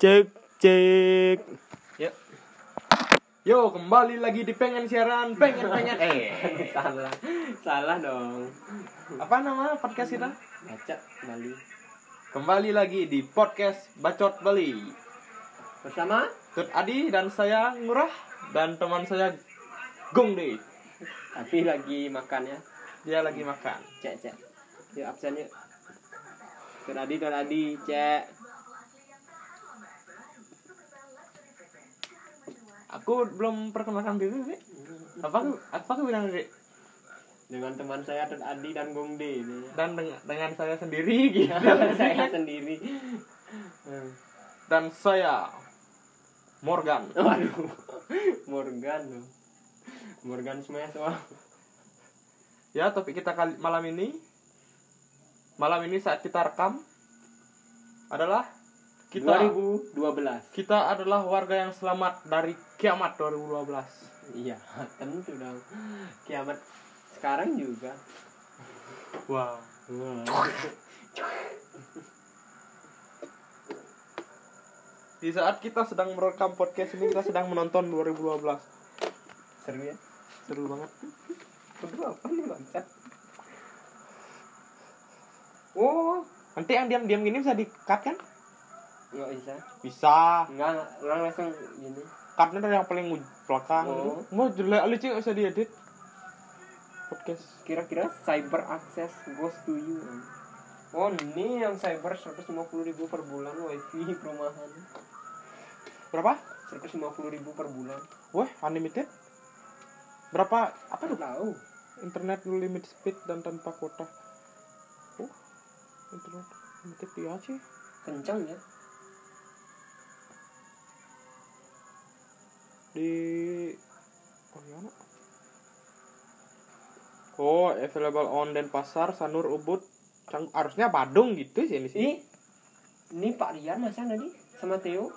Cek cek. Yuk. Yo, kembali lagi di pengen siaran, pengen pengen eh. salah salah dong Apa nama podcast kita? baca kembali Kembali lagi di podcast Bacot Bali. bersama Tut Adi dan saya Ngurah dan teman saya Gung Dei. tapi lagi makan ya Dia lagi makan. cek cek yuk absen yuk Tuh tadi tuh tadi cek Aku belum perkenalkan diri, Dek. Apa aku apa aku bilang, Dek? dengan teman saya Tuh Adi dan Gongde ini Dan dengan, dengan saya sendiri gitu. saya sendiri. Dan saya Morgan. waduh Morgan. Morgan Smash wah Ya, topik kita kali malam ini malam ini saat kita rekam adalah kita 2012 kita adalah warga yang selamat dari kiamat 2012. iya tentu dong kiamat sekarang juga Wow. Di saat kita sedang merekam podcast ini kita sedang menonton 2012. seru ya Seru banget. Aduh, apa nih bangsat? Oh, Nanti yang diam-diam gini bisa di-cut kan? Nggak bisa. Bisa. Enggak, orang langsung gini. Cutnya dari yang paling belakang. Oh. Mau jelek lucu nggak usah diedit. Podcast. Kira-kira cyber access goes to you. Oh, ini yang cyber 150 ribu per bulan wifi perumahan. Berapa? 150 ribu per bulan. Wah, unlimited. Berapa? Apa tuh? tahu? internet limit speed dan tanpa kuota oh internet limited ya sih Kencang ya. Di oh ya oh available on Denpasar Sanur Ubud Cang harusnya Badung gitu sih ini sih Ih, ini Pak Rian masa tadi sama Theo?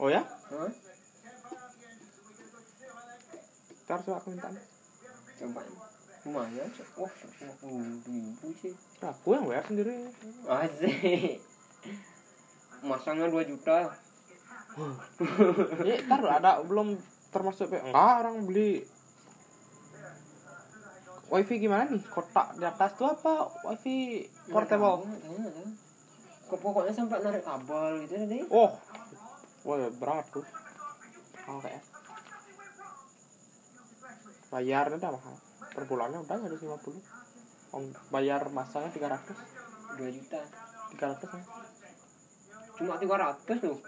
oh ya Hah? ntar coba aku minta Coba. Lumayan, wah 150 ribu sih. aku yang bayar sendiri Asik. Masangnya 2 juta. Ini ntar ada belum termasuk enggak orang beli wifi gimana nih kotak di atas tuh apa wifi portable Nggak tahu, nggak tahu. Kok pokoknya sampai narik kabel gitu tadi. Oh, wah berat tuh. Oke. Bayarnya udah mahal. Per bulannya udah harus 50. Om bayar masanya 300. 2 juta. 300 ya. Cuma 300 loh.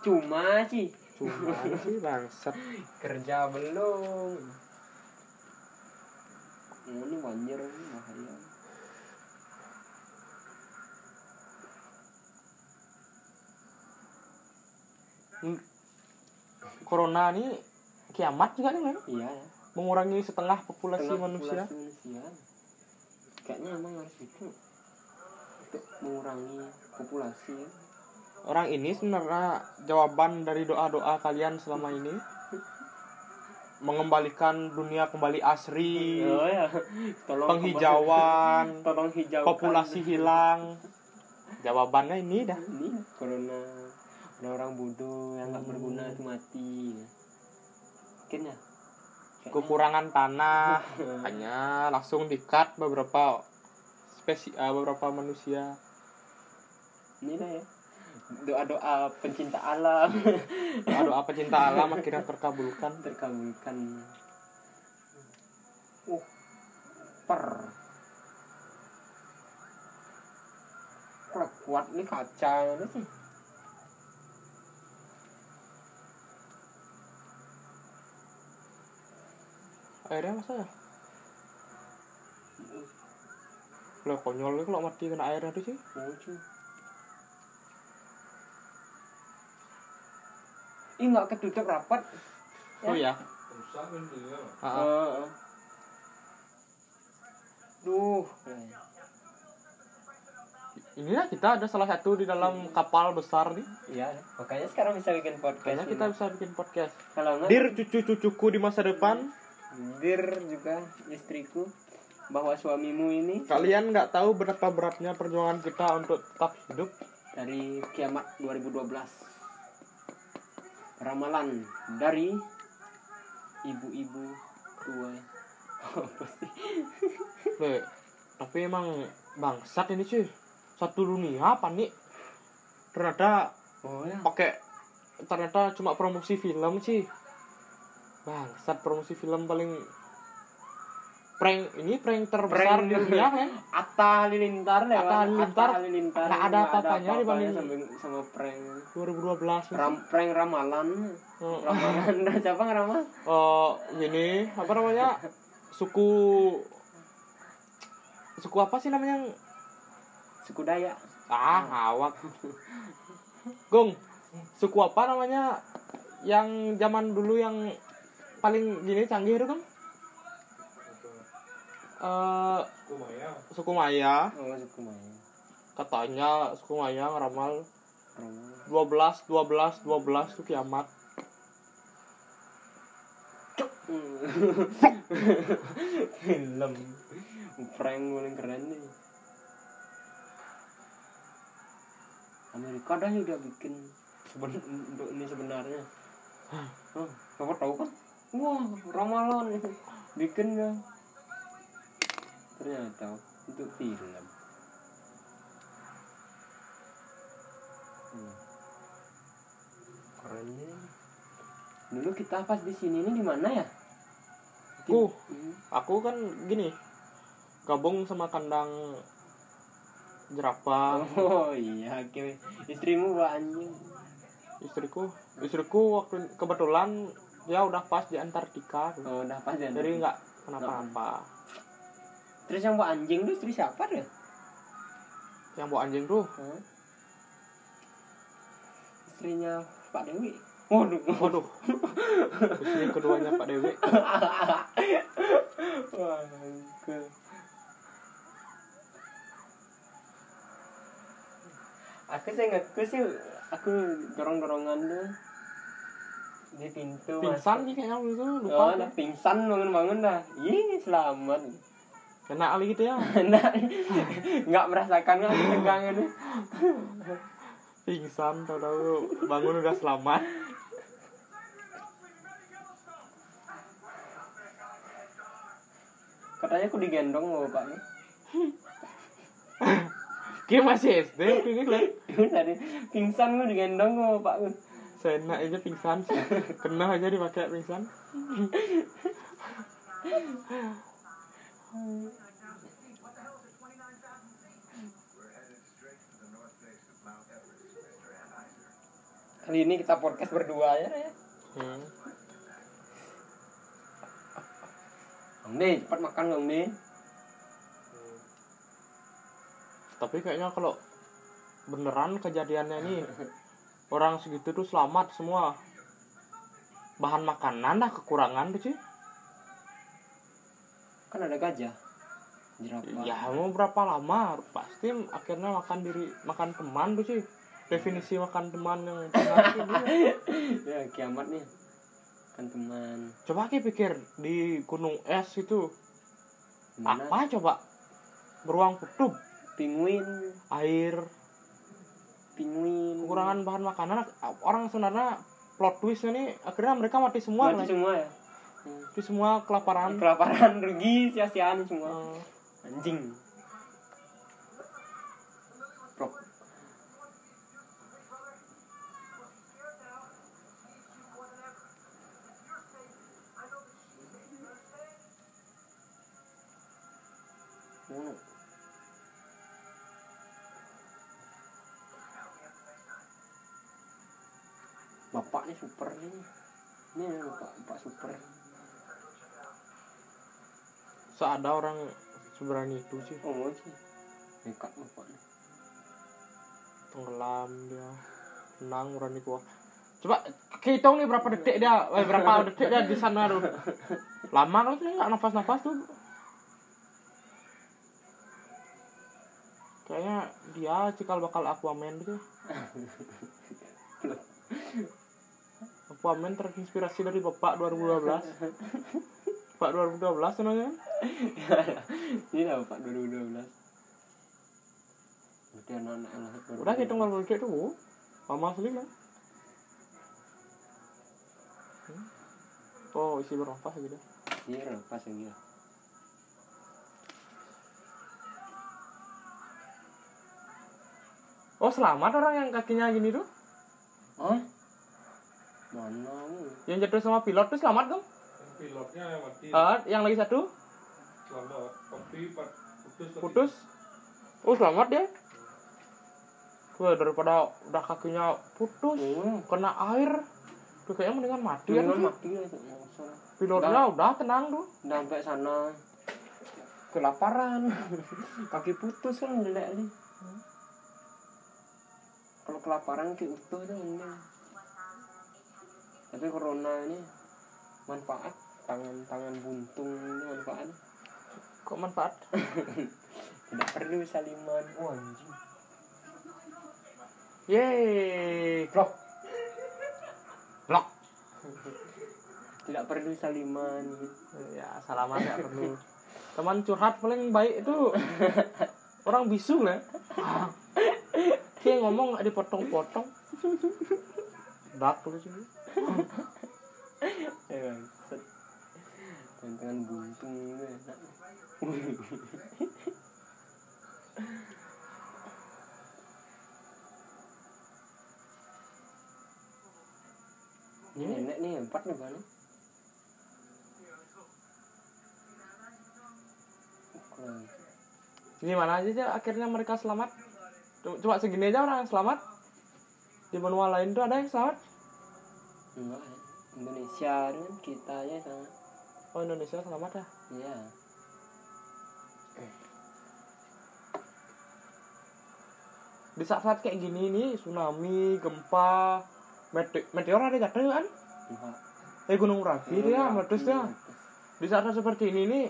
Cuma sih. Cuma sih bangsat. Kerja belum. Ini banjir ini bahaya. Corona ini kiamat juga nih, men. Iya ya. Mengurangi setengah populasi Setengah manusia. populasi manusia. Kayaknya emang harus itu untuk mengurangi populasi. ya. Orang ini sebenarnya jawaban dari doa-doa kalian selama ini. Mengembalikan dunia kembali asri, Oh ya. Tolong penghijauan, tolong hijaukan. Populasi hilang. Jawabannya ini dah. ini corona. Orang-orang bodoh yang nggak berguna itu mati. Mungkin ya. Kekurangan tanah, hanya langsung dikat beberapa spesies beberapa manusia. ini lah ya doa-doa pencinta alam Doa pecinta alam akhirnya terkabulkan. terkabulkan uh per kuat nih kaca ini sih Airnya masa ya? Lah konyol nih kalau mati kena air itu sih. lucu Ih nggak ketutup rapat. Oh ya. Ah, ah. Heeh. Duh. Inilah kita ada salah satu di dalam kapal besar nih. Iya, makanya sekarang bisa bikin podcast. Kayaknya kita bisa bikin podcast. kalau nggak Dir cucu-cucuku di masa depan, dir juga istriku bahwa suamimu ini kalian nggak tahu berapa beratnya perjuangan kita untuk tetap hidup. dari kiamat 2012 ramalan dari ibu-ibu tua. Apa sih? Le, tapi emang bangsat ini cuy satu dunia panik ternyata oh ya. pakai ternyata cuma promosi film sih. Bangsat promosi film paling prank ini prank terbesar Prank. di dunia kan Atta Halilintar lewat. Atta Halilintar. Nggak ada apa-apanya dibanding- sama, sama prank. 2012 nih. Ram, prank ramalan. Oh. ramalan. Siapa ngeramal Eh, ini apa namanya? Suku suku apa sih namanya? Suku Dayak. Ah ngawak gong suku apa namanya? Yang zaman dulu yang paling gini canggih itu kan eh suku Maya oh suku Maya katanya suku Maya ngeramal. Ramalan 12 12 12 itu kiamat. Film. Prank paling keren nih. Amerika dah udah bikin seben untuk ini sebenarnya. Oh, kamu tahu kan? Wah ramalan. Bikin ya ternyata itu film hmm. dulu kita pas di sini ini di mana ya Ku. Hmm. aku kan gini gabung sama kandang jerapah Oh iya, oke. Istrimu anjing. istriku istriku waktu kebetulan dia udah pas di Antartika Oh, udah pas ya. jadi nggak kenapa-napa Terus yang bawa anjing tuh istri siapa deh? yang bawa anjing tuh? Istrinya Pak Dewi. Waduh. waduh istri keduanya Pak Dewi. Aku sih aku sih aku dorong-dorongan tuh di pintu pingsan sih kayaknya itu Oh, lupa udah pingsan bangun-bangun dah. Ih, selamat. Kena kali gitu ya. Nggak merasakan kan tegangan pingsan tahu-tahu. Bangun udah selamat. Katanya aku digendong loh bapaknya Kayak masih SD ini lah dari pingsan lu digendong sama bapakku seenak aja pingsan. Kena aja dipakai pingsan kali ini kita podcast berdua ya. Hmm. Bang De, cepat makan Bang De tapi kayaknya kalau beneran kejadiannya ini orang segitu tuh selamat semua. Bahan makanan dah kekurangan tuh sih kan ada gajah. Jerapah. Ya mau berapa lama? Pasti akhirnya makan diri makan teman tuh sih definisi makan teman yang ya kiamat nih. Kan teman. Coba kita pikir di gunung es itu Gimana? apa coba? Beruang kutub penguin. Air. Penguin. Kekurangan bahan makanan. Orang sebenarnya plot twistnya nih akhirnya mereka mati semua mati kan? semua ya? Mati semua kelaparan. Kelaparan rugi sia-siaan semua. Eh, anjing Bapak nih super nih. Ini bapak, bapak super. seada orang seberani itu sih Oh sih. Nekat bapak nih. tenggelam dia tenang berani kuat coba hitung nih berapa detik dia eh, berapa detik dia di sana tuh lama kali tuh nggak nafas nafas tuh dia cikal bakal Aquaman gitu Aquaman terinspirasi dari bapak 2012 Pak 2012 namanya. Ini lah Pak 2012. Berarti anak-anak udah hitung kalau itu tuh mama asli lah Hmm. oh isi berapa gitu. Iya pas yang gila oh selamat orang yang kakinya gini tuh. Hah? mana yang jatuh sama pilot tuh selamat dong pilotnya yang mati. Ah, yang lagi satu. Selamat. Tapi putus tapi- putus. Oh selamat dia. Wah, daripada udah kakinya putus oh kena air. Tuh kayaknya mendingan mati ya Mendingan mati usah. pilotnya udah tenang tuh. Udah sampai sana. Kelaparan. Kaki putus kan jelek nih kalau kelaparan kayak utuh tuh ini. Tapi corona ini manfaat tangan tangan buntung ini manfaat. Kok manfaat? Tidak perlu saliman. Oh anjing. Yeay blok. Blok. Tidak perlu saliman. Ya salaman ya perlu. Teman curhat paling baik itu orang bisu lah dia ngomong nggak dipotong-potong. Dak tuh sih. Ya bangsat. Tangan tangan buntung ini enak. Ini? Nenek nih empat nih Kurang. gimana aja aja akhirnya mereka selamat cuma, segini aja orang. Yang selamat. Di benua lain tuh ada yang selamat? Enggak ya. Indonesia kan kita aja sama oh Indonesia selamat ya? Iya. Di saat-saat kayak gini nih tsunami gempa mete- meteor ada jatuh kan? Eh gunung merapi Gunung dia Merapi, meletus dia meletus. di saat-saat seperti ini nih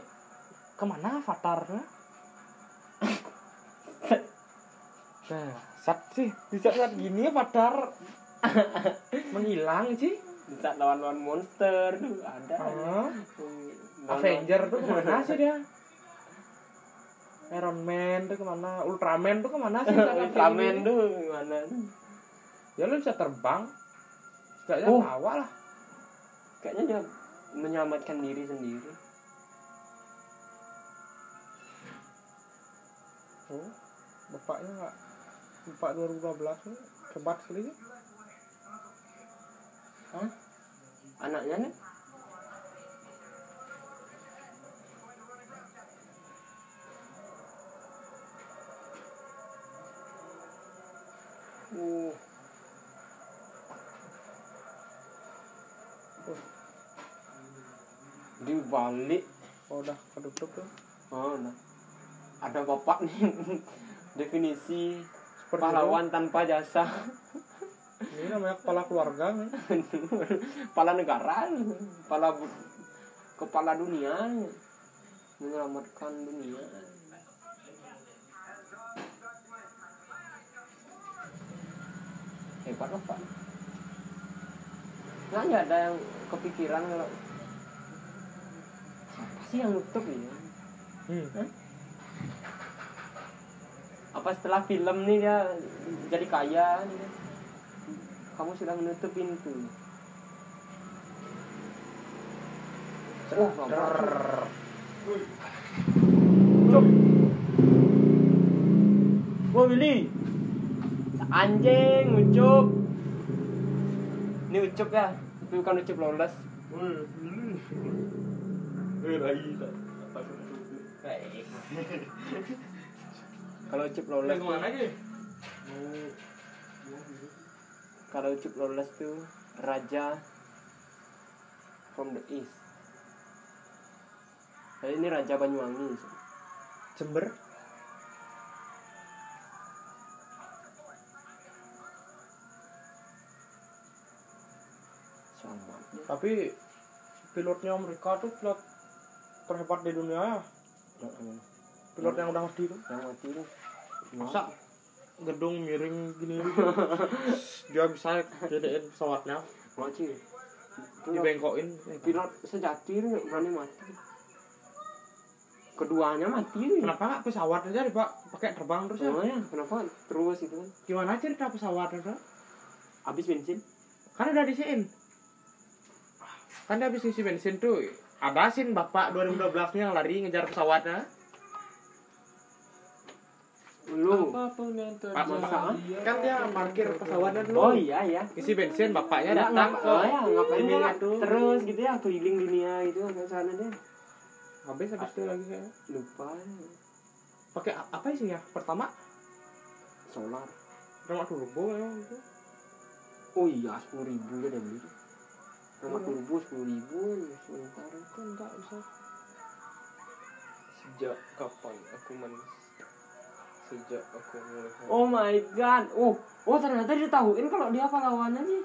ke mana avatarnya saat sih. Di saat-saat gini avatar menghilang sih di saat lawan-lawan monster. Tuh ada. Ah, Lawan-lawan- Avenger tuh ke mana sih dia? Iron Man tuh ke mana? Ultraman tuh ke mana sih? Ultraman tuh gimana ya lu bisa terbang. Setidaknya Oh. bawa lah. Kayaknya dia menyelamatkan diri sendiri. Oh, bapaknya nggak bapak 2012 nih hebat sekali nih. Hah? anaknya nih Uh. Di balik oh udah ketutup tuh Oh, nah. Ada bapak nih definisi pahlawan tanpa jasa, ini namanya kepala keluarga kepala negara, kepala kepala dunia, menyelamatkan dunia. Hebat loh pak. Nggak nggak ada yang kepikiran kalau siapa sih yang nutup ya? hmm. Apa setelah film nih dia jadi kaya nih kan? kamu sudah menutup pintu oh Ucup Wah Willy Anjing Ucup Ini Ucup ya Tapi bukan Ucup lolos Kalau Ucup lolos tuh- aja? Kalau Ucup lolos tuh Raja From the East. Nah, ini Raja Banyuwangi. Jember? Sama. Tapi pilotnya mereka tuh pilot terhebat di dunia ya. Pilot yang udah mati tuh. Yang mati tuh masa gedung miring gini dia bisa jadiin pesawatnya Mati dibengkokin pilot sejati berani mati. Keduanya mati kenapa nggak pesawat aja pak? Pakai terbang terus ya? Oh ya, kenapa terus itu kan? gimana cerita pesawat itu? Habis bensin. kan udah disiin. Kan habis isi bensin tuh. Ada sin bapak 2012 nya yang lari ngejar pesawatnya Lu. apa pun yang Pak, terjadi kan dia parkir pesawatnya dulu Oh iya ya. isi bensin bapaknya Nggak, datang ngap- ke oh, ya, ngapain dia tuh terus gitu ya keliling dunia gitu ke sana dia. habis habis itu lagi saya Lupa. pakai apa isinya pertama Solar. remote turbo memang itu Oh iya, sepuluh ribu udah beli. Nomor Iya. turbo sepuluh ribu sebentar. itu enggak bisa sejak kapan aku manis sejak aku mulai Oh my god. Oh, oh ternyata ditahuin kalau dia pahlawannya sih.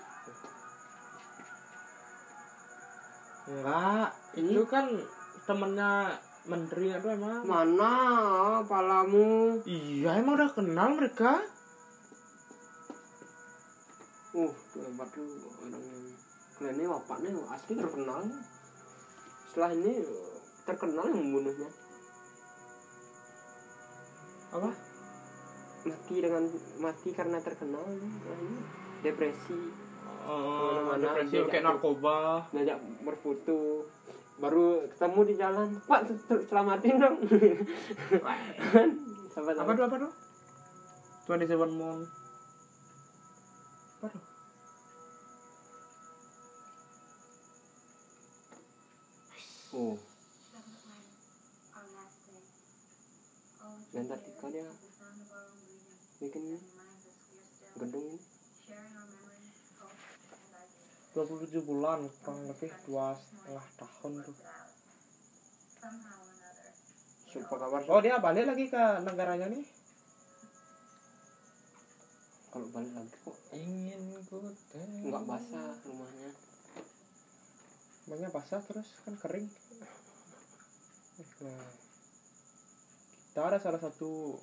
enggak itu kan temennya menteri itu emang Mana palamu? iya emang udah kenal mereka Uh, tuh hebat tuh orang yang kalian ini bapaknya asli terkenal. Setelah ini terkenal yang membunuhnya. apa Mati dengan mati karena terkenal. Ini depresi. Oh, Mana-mana depresi kayak narkoba. Ngajak berfoto. Baru ketemu di jalan. Pak se- se- selamatin dong. Sahabat apa tuh apa tuh? Twenty Seven Moon. Apa tuh? Oh. Antartika dia bikin gedung ini 27 bulan kurang lebih dua setengah tahun tuh. Sumpah kabar. Oh dia balik lagi ke negaranya nih? Kalau balik lagi kok ingin ku nggak basah rumahnya. Banyak basah terus kan kering. Nah, kita ada salah satu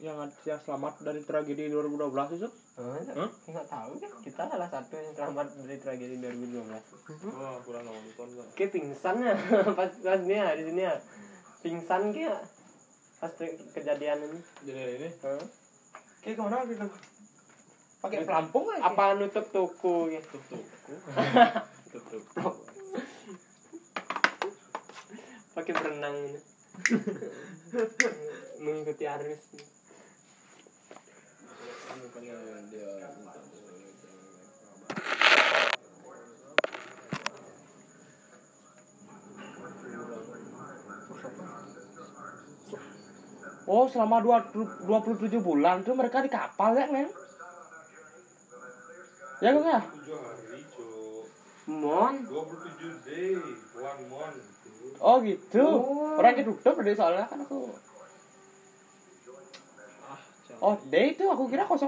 yang yang selamat dari tragedi 2012 itu? Oh, Hah? nggak tahu kan kita salah satu yang selamat dari tragedi 2012 wah kurang nonton kan kayak pingsan ya pas pas nih ya di sini ya. Pingsan kayak pas kejadian ini. Jadi ini? Hah? kayak ke mana gitu pakai pelampung aja apa nutup toko gitu tutup tutup pakai berenang ini. Mengikuti arus bukannya dia oh selama dua- 27 bulan tuh mereka di kapal ya men? Ya kan ya? Mon. 27 day one month. Oh gitu. Oh. orang ketutup tadi soalnya kan aku oh day itu aku kira 01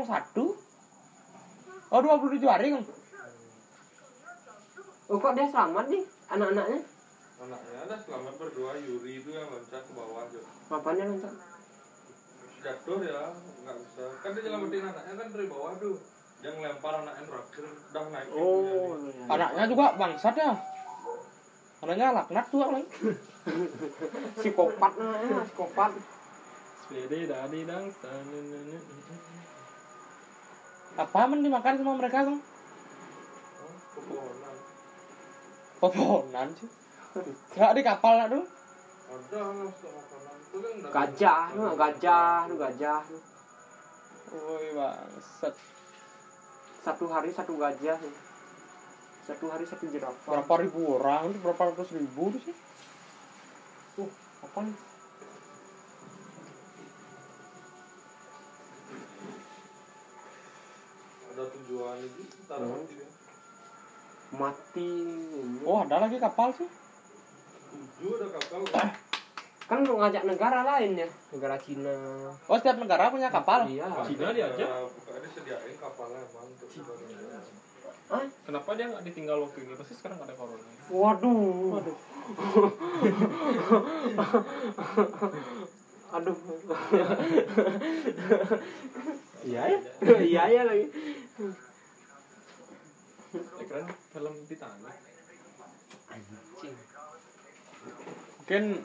oh 27 hari. Kan oh kok dia selamat nih anak-anaknya? Anaknya ada selamat berdua Yuri itu yang loncat ke bawah cok apanya loncat? Jatuh ya nggak bisa. Kan dia nyelamatin anaknya kan dari bawah tuh dia ngelempar anaknya terakhir udah naik oh anaknya juga bangsat ya. Anaknya laknat tuh lagi psikopat psikopat apa men dimakan sama mereka tuh pepohonan poponan sih nggak di kapal lah itu kan gajah lu gajah lu gajah. Lu. woi bangsat. Satu hari satu gajah satu hari satu jerapah berapa ribu orang tuh berapa ratus ribu sih? Uh. Apa nih ada tujuan itu taruh Hmm. mati dia mati oh ada lagi kapal sih? Tujuh ada kapal. Kan untuk ngajak negara lain ya negara Cina. Oh setiap negara punya kapal? Iya. Cina diajak? pokoknya disediain kapalnya emang untuk Hah? kenapa dia nggak ditinggal waktu ini? Pasti sekarang ada corona. Waduh. Waduh. Aduh. Iya. Ya iya ya lagi ya keren film Titanic mungkin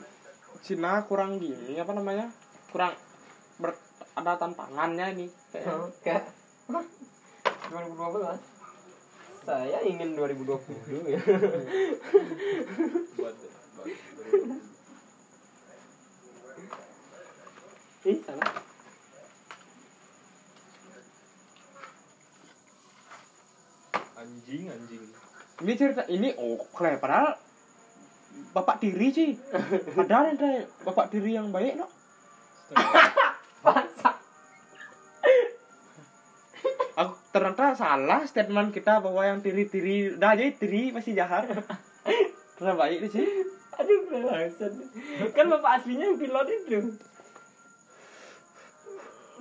Cina kurang gini apa namanya? Kurang ber, ada tantangannya ini. Kayak Oh, kayak 2012 saya ingin 2020 ya. Buat buat. Ih salah anjing anjing. Ini cerita ini oh keren. Padahal bapak diri sih. Padahal ada bapak diri yang baik no? Masa? aku ternyata salah statement kita bahwa yang diri-diri dah jadi diri pasti jahat. Ternyata baik sih. Aduh bangsat kan bapak aslinya yang pilot itu.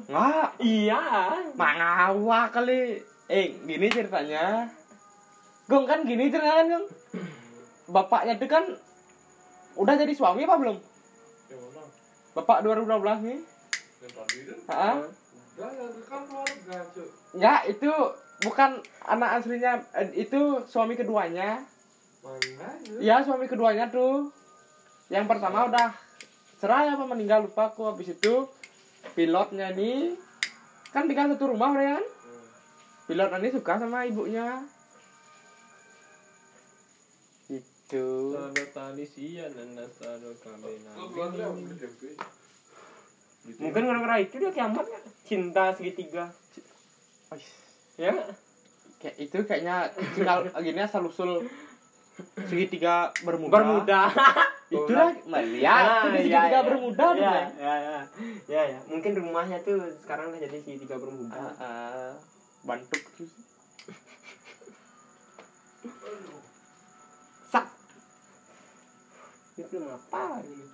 Nggak. Iya. Mangawa kali. Eh, gini ceritanya. Gong kan gini ceritanya kan, Gong. Bapaknya itu kan udah jadi suami apa belum? mana Bapak 2012 nih. kan Heeh. ya kan Enggak, itu bukan anak aslinya, eh, itu suami keduanya. mana Iya, suami keduanya tuh. Yang pertama udah cerai apa meninggal lupa aku habis itu pilotnya nih kan tinggal satu rumah mereka kan pilot ini suka sama ibunya. Itu mungkin gara-gara itu dia kiamat cinta segitiga. Ya? Kayak itu kayaknya tinggal gini asal usul segitiga bermuda. Bermuda. Itu lah ya itu segitiga bermuda tuh ya, ya, ya, ya, ya. mungkin rumahnya tuh sekarang udah jadi segitiga bermuda. Ah, ah. Bantuk sak. Itu apa ini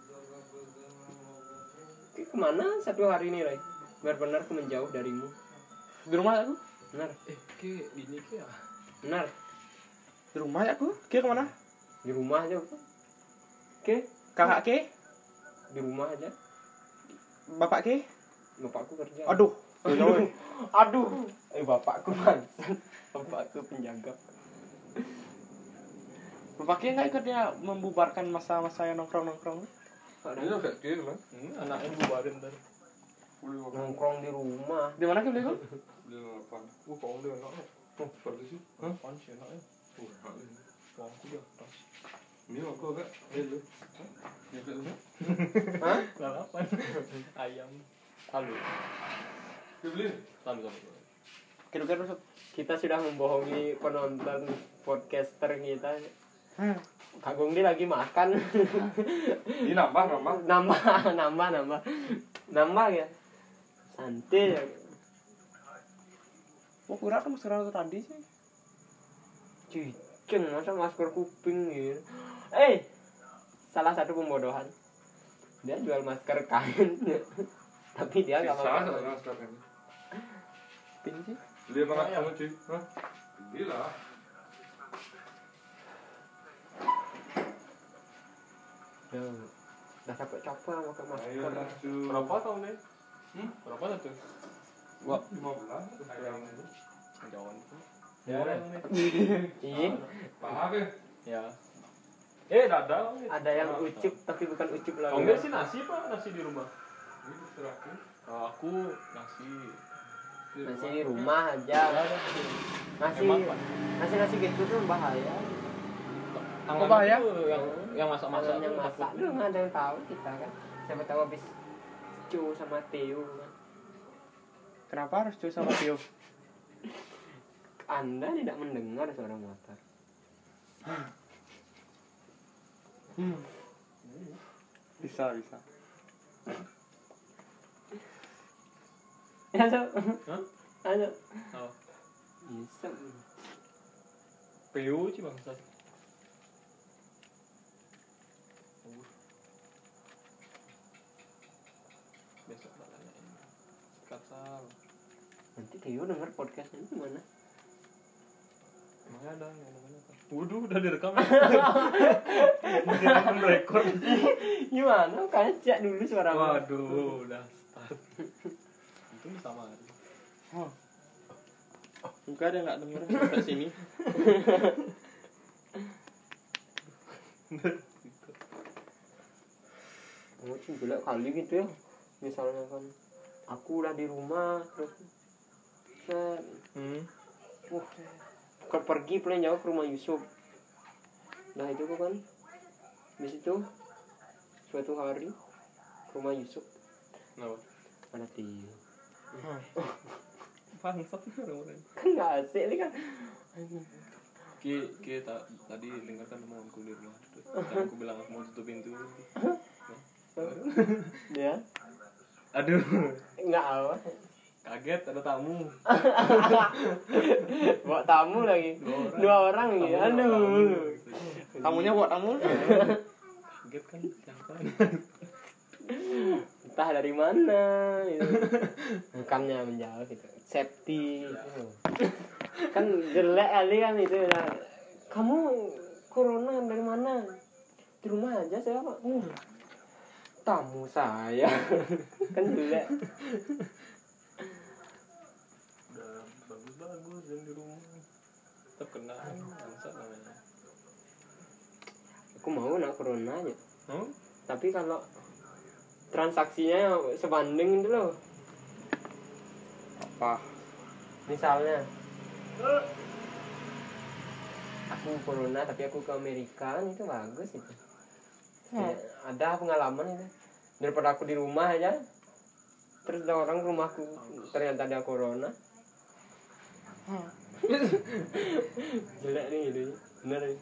Ki ke mana satu hari ini Ray benar-benar aku menjauh darimu. Di rumah aku? Benar. Eh, ke ini ke ya? benar. Di rumah aku? Kira ke mana? Di rumah aja oke kakak ke? Di rumah aja. Bapak ke? Bapakku kerja. Aduh jauh aduh eh bapakku man bapakku penjaga bapak ke nggak ikut dia membubarkan masa-masa yang nongkrong nongkrong Ini kayak ke lah. Ini anaknya bubarin tadi. Nongkrong di rumah di mana ke beli kok Dia ngelapan. Uh, kau dia enak. Oh, seperti sih. Hah? Sih? Uh. Wah, aku di atas. Ini aku agak. Eh, lu. Hah? Lalapan. Ayam. Lalu. Kira-kira kita sudah membohongi penonton podcaster kita. Hmm. Kagong dia lagi makan. Ini nambah, nambah. nambah nambah nambah. Nambah ya. Santai ya. Oh, kira kan masker tadi sih. cicing masa masker kuping gitu eh salah satu pembodohan. Dia jual masker kain. Tapi dia nggak pakai. sama sekarang ini. Pin sih. Beli apa nggak kamu, cuy? Hah? Beli lah. Ya, udah capek capek pakai masker. Berapa tahun nih? Hmm? Berapa satu? Gua 15. Ayam itu. Jauhan itu. Ya. Ya, iya Paham ya? Ya. Eh, dada. ada yang ucup tapi bukan ucup lagi Oh, enggak sih nasi pak, nasi di rumah. Ini teraku. Kalau aku nasi. Masih di rumah aja masih Pak. nasi gitu tuh bahaya Tangan bahaya? yang yang masak-masak Masak yang masak tuh nggak ada yang tahu kita kan siapa tahu habis cu sama Teo kan Kenapa harus cuy sama Tio? anda tidak mendengar suara motor Hmm. Bisa, bisa. Ya so Hah? ayo Oh. bisa PU sih bang. Besok tak tanyain. Katsal. nanti Teo denger podcastnya itu mana Emangnya ada yang namanya apa? Waduh, udah direkam. direkam rekor. gimana kaca dulu suara. Waduh, udah start. Itu sama hari. Oh. Bukan ada nggak denger sampai sini. oh sih jelek kali gitu ya misalnya kan aku udah di rumah terus set hmm. wah ke pergi paling jauh ke rumah Yusuf nah itu kok kan di situ suatu hari ke rumah Yusuf Kenapa? ada Tio Bangsat orang-orang. kan nggak asik nih kan Ki, ki ta, tadi dengarkan omonganku di rumah. Dan aku bilang aku mau tutup pintu. ya Aduh, nggak apa kaget ada tamu. bawa tamu lagi Dua orang. dua orang ya aduh tamunya buat tamu Kaget kan? Entah dari mana gitu. bukannya menjauh gitu safety gitu. kan jelek kali kan itu nah, kamu corona dari mana di rumah aja saya pak "Hmm, tamu saya kan jelek Udah bagus-bagus yang di rumah. Tetap kena bangsa namanya. aku mau nak corona aja Hmm? tapi kalau transaksinya sebanding itu loh. Apa? Misalnya. Aku corona tapi aku ke Amerika kan itu bagus itu. Hmm. Ya, ada pengalaman itu. Daripada aku di rumah aja terus ada orang ke rumahku ternyata ada corona. Hmm. jelek nih gitu. Bener nih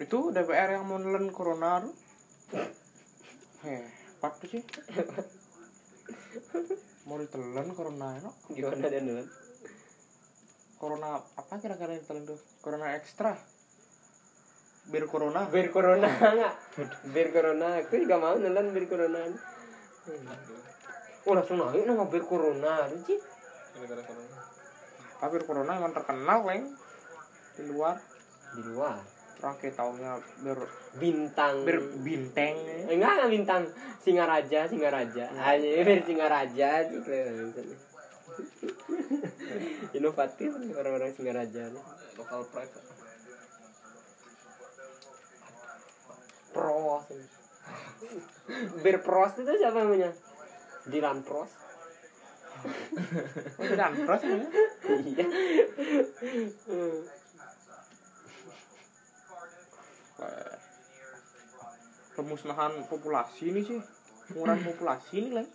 itu DPR yang mau nelen corona tuh. Hebat tuh sih. Mau ditelen corona no? gimana dia dulu corona apa kira-kira yang ditelen tuh? Corona ekstra. Bir corona. Bir corona nggak bir corona aku juga mau nonton bir corona. Oh langsung naik nama bir corona sih. Gara-gara corona. apa bir corona emang terkenal leng di luar. Di luar orang kayak taunya bir bintang. bir binteng. Eh, enggak enggak bintang. Singaraja Singaraja. Aja bir Singaraja aja inovatif orang-orang Singaraja nih. Lokal pride. pros. Bir pros itu siapa namanya? Dilan pros. Oh terus ya iya Hmm. Kayak pemusnahan populasi ini sih pengurangan populasi ini leng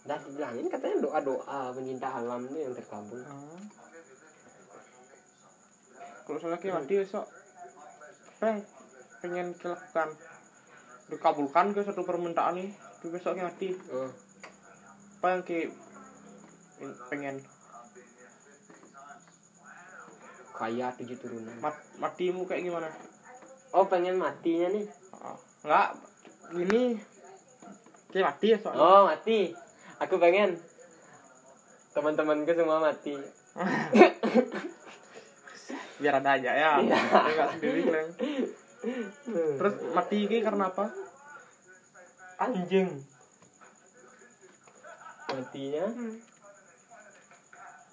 Dah dibilangin katanya doa-doa pencinta alam itu yang terkabul. Ah. kalau soalnya kayak mati besok pengen pengen dilakukan dikabulkan ke satu permintaan nih besok kayak mati Oh, apa yang kayak pengen kaya tujuh turunan. mat, matimu kayak gimana Oh, pengen matinya nih. Ah, nggak gini kayak mati ya soalnya Oh, mati. Aku pengen teman-temanku semua mati. biar ada aja ya Iya. Nggak sendiri terus mati ini karena apa anjing. Matinya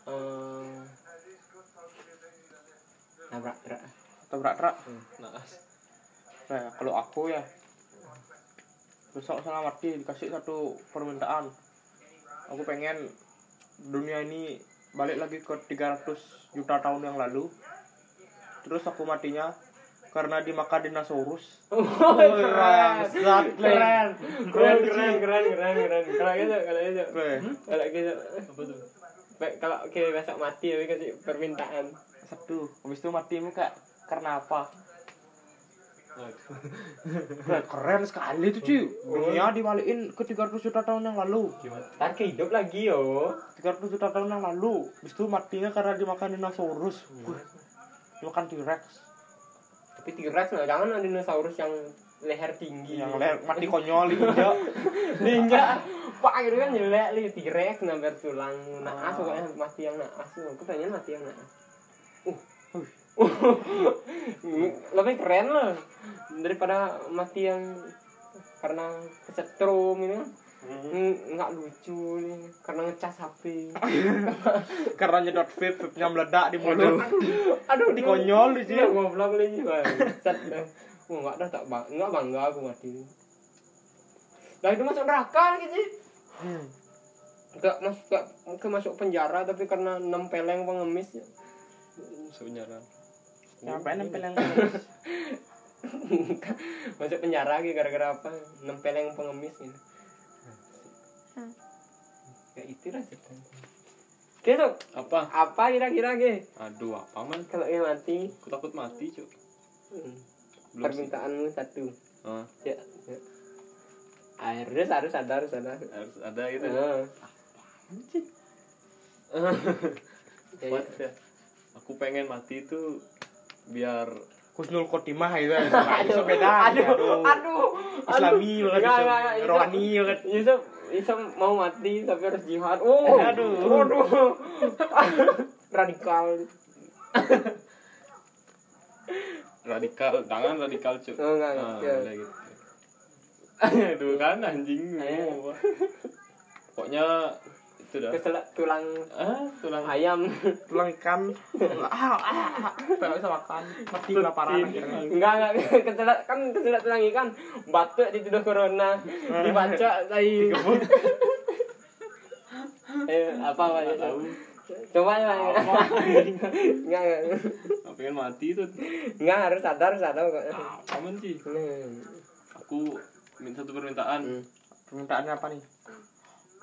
eh nabrak truk. tabrak truk Naas. nah kalau aku ya besok setelah mati dikasih satu permintaan aku pengen dunia ini balik lagi ke 300 juta tahun yang lalu terus aku matinya karena dimakan dinosaurus Oh, keren. keren. Keren. Keren, keren, keren, keren, keren. Kalau gitu, kalau gitu. Keren. Kalau gitu. Apa tuh? Baik, kalau kita besok mati tapi kasih permintaan. Satu habis itu matimu kayak karena apa keren, sekali tuh cuy dunia dibalikin ke 300 juta tahun yang lalu Gimana? Hidup lagi yo. 300 juta tahun yang lalu habis itu matinya karena dimakan dinosaurus dimakan T-Rex Tapi T-Rex nah, jangan ada dinosaurus yang leher tinggi. yang leher mati konyol ninja Ninja. Pak itu kan jelek li T-Rex nambah tulang naas pokoknya mati yang naas. Aku pengen mati yang naas. Lebih keren loh daripada mati yang karena kesetrum ini kan. Mm, nggak lucu nih karena ngecas HP Karena nyedot vape, vape-nya meledak di mulut. aduh Di konyol di sini. nih bangsat dah oh nggak dah tak bang nggak bangga aku mati nah itu masuk neraka gitu nggak masuk nggak mungkin masuk penjara tapi karena enam peleng pengemis ya. Sebenarnya. Ngapain nempel yang masuk penjara lagi gara-gara apa enam peleng pengemis gitu ya itulah ceritanya gitu Apa? apa kira-kira ge Aduh, apa man? kalau dia mati Aku takut mati, Cuk. hmm, Belum sih. permintaanmu satu Ah, ya, ya. harus harus ada harus ada harus ada gitu. Ah. Ya, What ya? Aku pengen mati itu biar Husnul Khotimah itu. Itu beda. aduh, aduh, Islami aduh. banget, Enggak, enggak, enggak, rohani banget. Yusuf, Yusuf mau mati tapi harus jihad. Oh, Aduh. aduh, radikal. radikal, jangan radikal, Cuk. Oh, enggak, enggak. Ah, Ya. udah gitu. Aduh kan anjing. Pokoknya itu dah. Keselak tulang Ah, tulang ayam. Tulang ikan. Ah, ah, ah. Bisa makan. Mati kelaparan akhirnya. Enggak, enggak, keselak kan keselak tulang ikan. Batuk dituduh corona. Dibaca tadi. Eh, apa apa ya? tahu. Coba ya. Enggak, enggak. Aku pengen mati itu. Enggak harus sadar, sadar kok. Ah, aman sih. Hmm. Aku minta satu permintaan. Hmm. Permintaannya apa nih?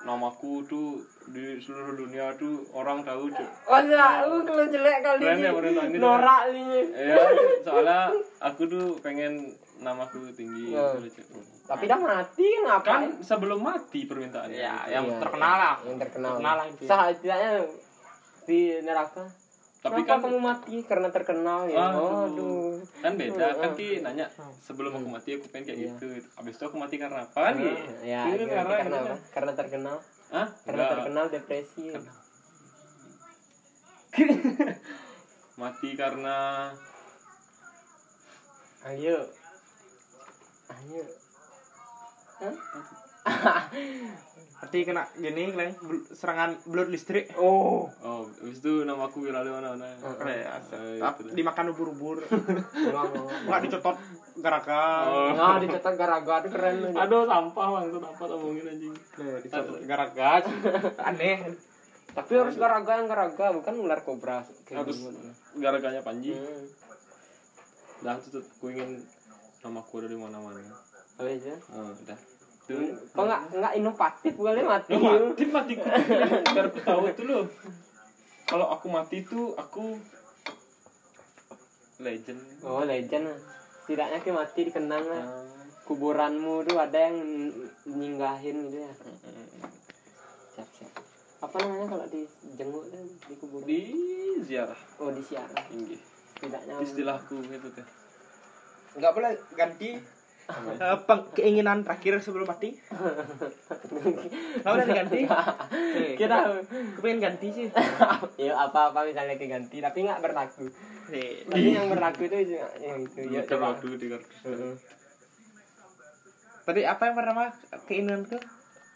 Namaku tuh di seluruh dunia tuh orang tahu, Cuk. Masa lu kalau jelek kali Keren ini. ya ini. Norak nih. Ya, Cuk. soalnya aku tuh pengen namaku tinggi Ya. Cuk. Tapi dah mati kenapa? Kan sebelum mati permintaannya. Ya, gitu. yang Iya, terkenal lah. Yang terkenal. Terkenal lah intinya. Sah tidaknya di neraka. Tapi Kenapa kan kamu mati karena terkenal ya? Aduh. Aduh. kan beda kan ki nanya sebelum aku mati aku pengen kayak Iya. gitu abis itu aku mati karena apa kan ki Ya, Itu karena, karena karena apa? Karena terkenal. Hah? Karena Enggak. terkenal depresi. mati karena Ayo. Ayo. Berarti kena gini, Leng, bel- serangan blood listrik. Oh. oh abis itu namaku viral di mana mana Keren, Eh, Tap- itu dah. dimakan ubur-ubur. Enggak, Enggak dicotot garaga. Oh. Nah, dicetak gara-gara itu keren aduh sampah bang itu apa ngomongin anjing Nih, dicotot garaga. Aneh. Tapi harus garaga yang garaga, bukan ular kobra. Harus. gara-garanya Panji Hmm. dah tuh aku ingin namaku ada di mana mana Oh iya. oh, dah Kok nggak nggak inovatif boleh mati? Lu mati matiku biar aku tahu itu loh kalau aku mati tuh aku legend Oh legend. Setidaknya kayak mati dikenang lah. Ah. Kuburanmu tuh ada yang nyinggahin gitu ya. Siap siap. Apa namanya kalau di jenguk tuh di kuburan? di ziarah Oh di siarah. tinggi Setidaknya. istilahku itu teh Enggak boleh ganti peng- keinginan terakhir sebelum mati. Enggak boleh diganti. Kita Aku pengen ganti sih. ya apa-apa misalnya keganti tapi nggak berlaku. Nih, Tapi yang berlaku itu yang itu ya. Coba. waktu di kartu. Tadi apa yang pertama keinginanku?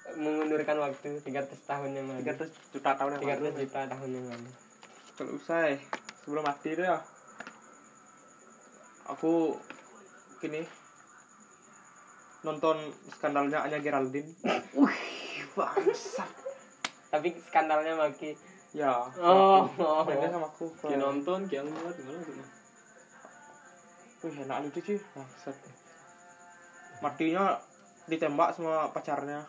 Mengundurkan waktu 300 tahun yang lalu. 300 juta tahun yang lalu. 300 juta tahun yang lalu. Kalau usai sebelum mati itu ya. Aku gini nonton skandalnya Anya Geraldine. Wih, bangsat. Tapi skandalnya maki. Ya. Oh, oh. Mainnya sama aku. Ki nonton ki yang buat gimana tuh Wih, enak itu sih. Bangsat. Matinya ditembak sama pacarnya.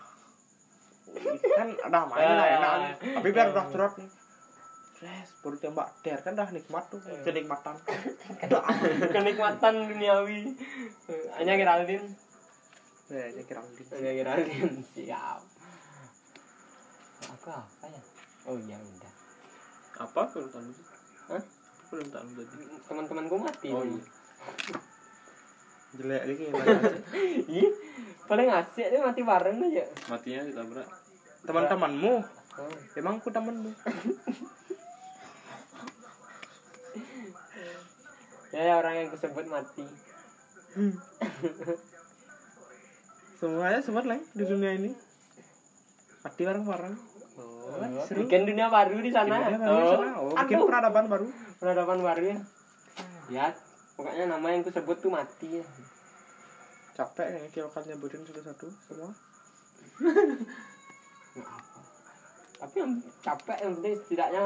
kan udah main lah enak nih. Tapi biar udah curhat nih. Yes, baru tembak der kan dah nikmat tuh, kenikmatan. Kenikmatan duniawi. Hanya Geraldine. Ya, ini Geraldine. Hanya Geraldine. Siap. Aku apa ya? Oh ya udah. apa belum tahu sih Hah? belum tahu tadi Teman-temanku mati. oh iya Jelek lagi Ih, paling asik dia mati bareng aja. matinya ditabrak Teman-temanmu, Oh. emang aku temenmu. Ya, ya orang yang kusebut mati. Semuanya sempat lah di dunia ini. mati bareng-bareng Oh, seru. bikin dunia baru di sana. Baru sana. oh bikin aduh, peradaban baru peradaban baru ya. Ya, pokoknya nama yang kusebut tuh mati ya. capek kayaknya kita akan nyebutin satu-satu semua. Tapi yang capek yang penting setidaknya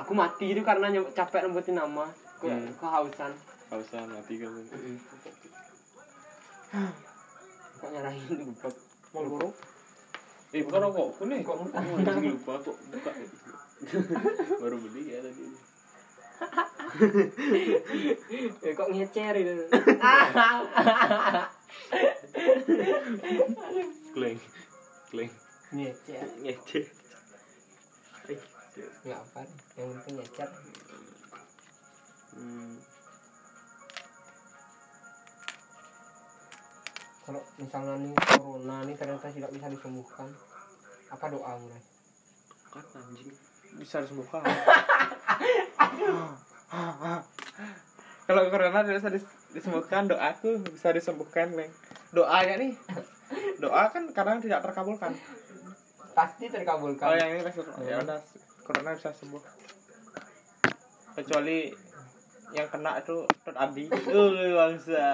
aku mati itu karena capek nyebutin nama. Ke, Hmm. Kehausan. Gak usah mati kan. Kok goblok. mau buruk Eh bukan rokokku nih. Kok anjing lupa kok buka. Baru beli ya tadi. Eh, kok ngecer itu. Kleng. Kleng. ngecer. ngece Nggak apa. Yang penting ngecer. Hmm. Kalau misalnya nih corona nih ternyata tidak bisa disembuhkan. Apa doa mulai? Kan anjing. bisa disembuhkan kalau corona tidak bisa dis- disembuhkan doaku bisa disembuhkan leng doanya nih doa kan kadang tidak terkabulkan Pasti oh terkabulkan. yang ini pasti ya udah corona bisa sembuh kecuali yang kena itu Tot Adi uh bangsa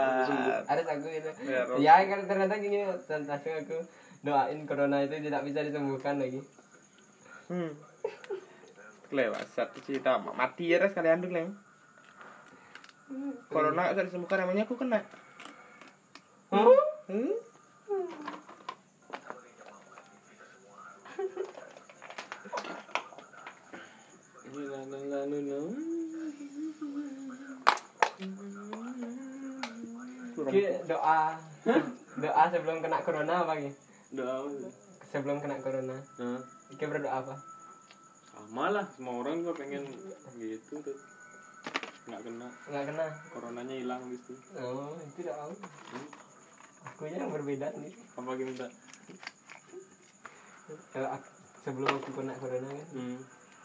Ada aku itu. Ya. Ya kan ternyata gini langsung aku doain corona itu tidak bisa disembuhkan lagi. hmm kelewasat cerita mati ya res kalian dulu leng corona bisa disembuhkan namanya aku kena Huh? hmm? La, la, la, la, la. Ki doa doa sebelum kena corona apa ki? Udah. Sebelum kena corona. Nah, Ki berdoa apa? sama lah. Semua orang juga pengen gitu tuh. Nggak kena. Enggak kena. Coronanya hilang habis itu. Oh, itu doa. Hmm. Aku yang berbeda nih. Apa? Kalau aku, sebelum aku kena corona kan, Hmm.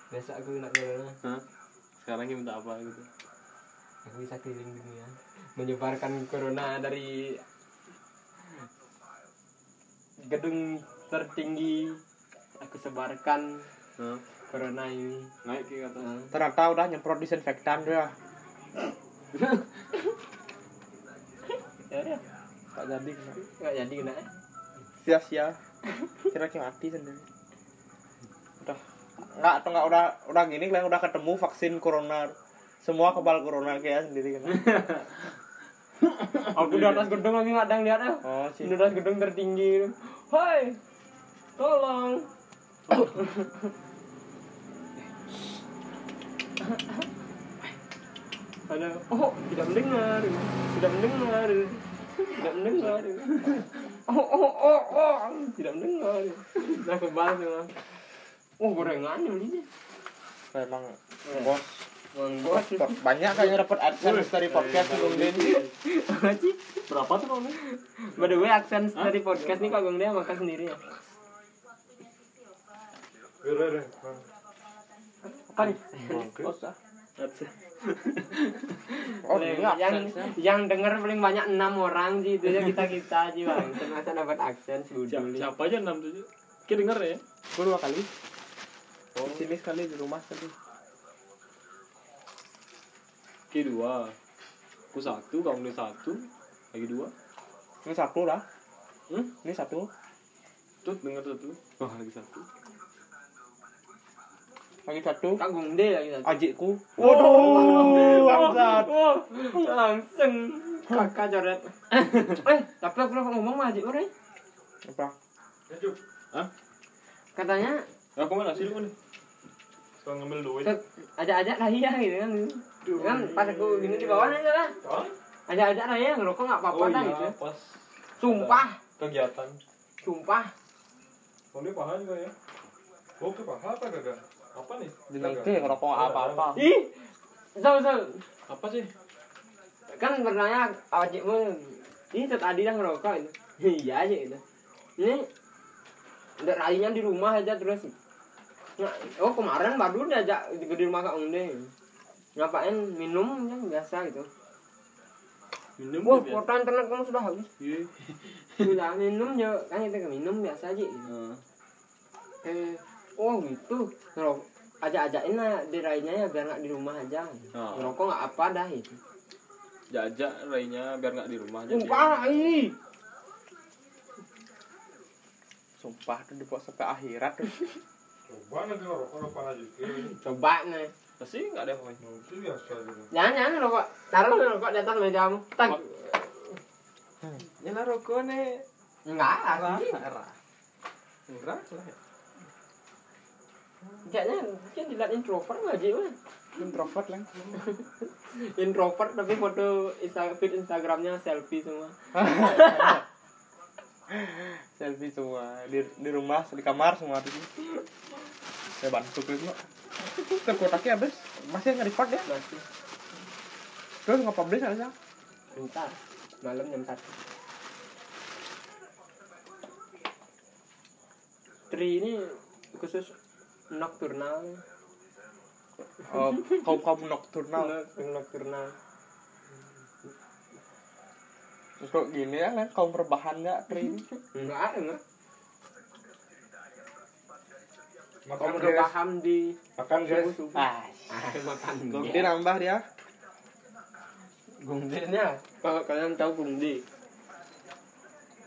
biasa aku kena corona, Hah? Sekarang minta apa gitu? aku bisa keliling dunia, menyebarkan corona dari gedung tertinggi, aku sebarkan Hah? corona ini. Naik ke atas. Nah, ternyata udah nyemprot disinfektan dia. Ya udah, tak jadi kena. Nggak jadi kena. sia-sia. Kira-kira mati sendiri. Udah. Nggak atau nggak udah udah gini kalian udah ketemu vaksin corona. Semua kebal corona kayak sendiri kan Aku di atas gedung lagi nggak ada yang lihat ah. oh sih Di atas gedung tertinggi. Hai, tolong. Ada, oh tidak mendengar, tidak mendengar, tidak mendengar. Oh oh oh oh, tidak mendengar. Nah kebal. Oh gorengan ini. memang bos Bang. Pod- banyak kayaknya dapat adsense dari podcast Bung Din Apa sih? Berapa tuh kamu? By the way, aksen dari podcast nih Kak Bang dia makan sendiri ya. Apa nih? Oh, oh ini yang aksennya yang denger paling banyak enam orang sih itu ya kita kita aja bang. Ternyata dapat aksen Siapa, siapa aja enam tujuh? Kita denger ya? gue dua kali oh. di sini sekali di rumah sekali Ki dua. Aku satu, kamu nih satu, lagi dua. ini satu lah Hmm? ini satu Tut denger satu. Wah lagi satu. lagi satu Kak Gungde lagi tadi. adikku waduh bangsat Oh, langsung kakak coret. eh, tapi aku lupa ngomong sama adik orang. apa Hah? Katanya Ya, aku mana sih lu nih? Suka ngambil duit. "Tet, ajak-ajak lah iya gitu kan. Kan pas aku gini di bawah aja lah. Oh, Ajak-ajak lah ya ngerokok nggak apa-apa oh dah iya, gitu. pas Sumpah, kegiatan. sumpah. Oh, dia paha juga ya? Oh, ke paha apa gagal? Apa nih? Dinengke ngerokok apa-apa Ih, Zul, Zul. Apa sih? Kan bertanya awakmu, ini tadi dah ngerokok itu. Iya aja gitu. Ini udah rayunya di rumah aja terus. Nah, oh kemarin baru diajak di, di rumah Kak Unde. Ngapain minum ya biasa gitu. minum wah kuota internet kamu sudah habis Iya. sudah minum ya kan kita minum biasa aja gitu. Eh oh gitu kalau ajak-ajakin lah dirainya ya biar nggak di rumah aja Oh. ngerokok nggak apa dah itu jajak lainnya biar nggak di rumah aja sumpah ih sumpah tuh dibawa sampai akhirat tuh Coba nanti ngerokok apa lagi? coba nih pasti nggak ada apa-apa Itu biasa aja. jangan jangan rokok. Taruh rokok di atas mejamu nyala rokok nih enggak murah murah lah ya. kayaknya dia dilihat introvert aja mah introvert lah introvert tapi foto Insta feed Instagramnya selfie semua. Selfie semua. Di di rumah di kamar semua. tuh saya bantu itu kan kotaknya habis. Masih nggak dipak ya? Masih. Terus nggak publish aja bentar. Malam jam satu. Tri ini khusus nocturnal. Oh, kaum kaum nocturnal. Noc- nocturnal untuk gini ya kan kaum rebahan nggak kering enggak enggak Makan udah paham di Makan guys. ah makan. Gongdi nambah dia. Gungdinya kalau kalian tahu Gungdi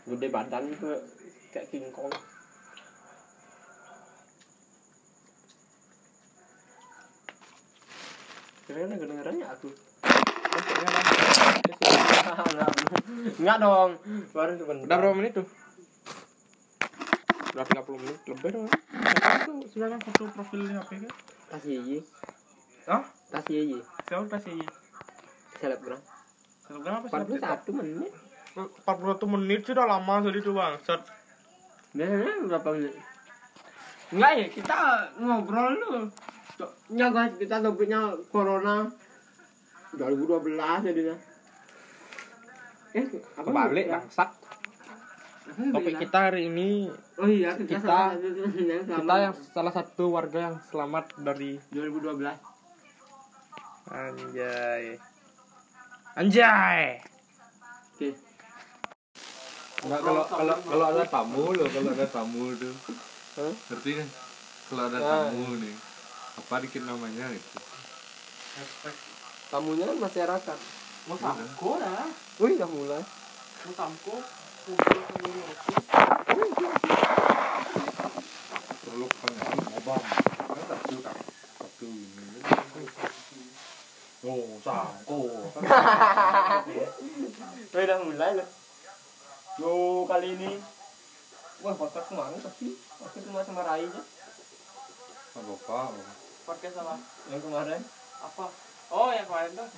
gede badan ke kayak King Kong. Keren kedengerannya aku. Enggak dong. Baru sebentar udah berapa menit tuh udah 30 menit lebih dong sebenarnya foto profil di HP kan. Tas Yeye. Hah? tas Yeye. Siapa pasti selebgram. Selebgram apa sih? 41 menit. 41 menit sudah lama jadi tuh bang. Set. Biasanya berapa menit? Enggak ya kita ngobrol dulu. Ya guys kita topiknya corona. 2012 jadinya. Eh apa kebalik ya? bangsat topik kita hari ini oh iya kita, kita- kita yang salah satu warga yang selamat dari 2012 anjay anjay oke Enggak kalau kalau kalau ada tamu loh, kalau ada tamu tuh. Hah? Ngerti kan? Kalau ada Ah. tamu nih. Apa dikit namanya gitu. tamunya kan masyarakat mau samko dah wih udah mulai mau samko udah mulai loh yo kali ini wah podcast kemarin tapi podcast cuma sama Rai aja Apa apa? podcast apa yang kemarin apa oh yang kemarin tuh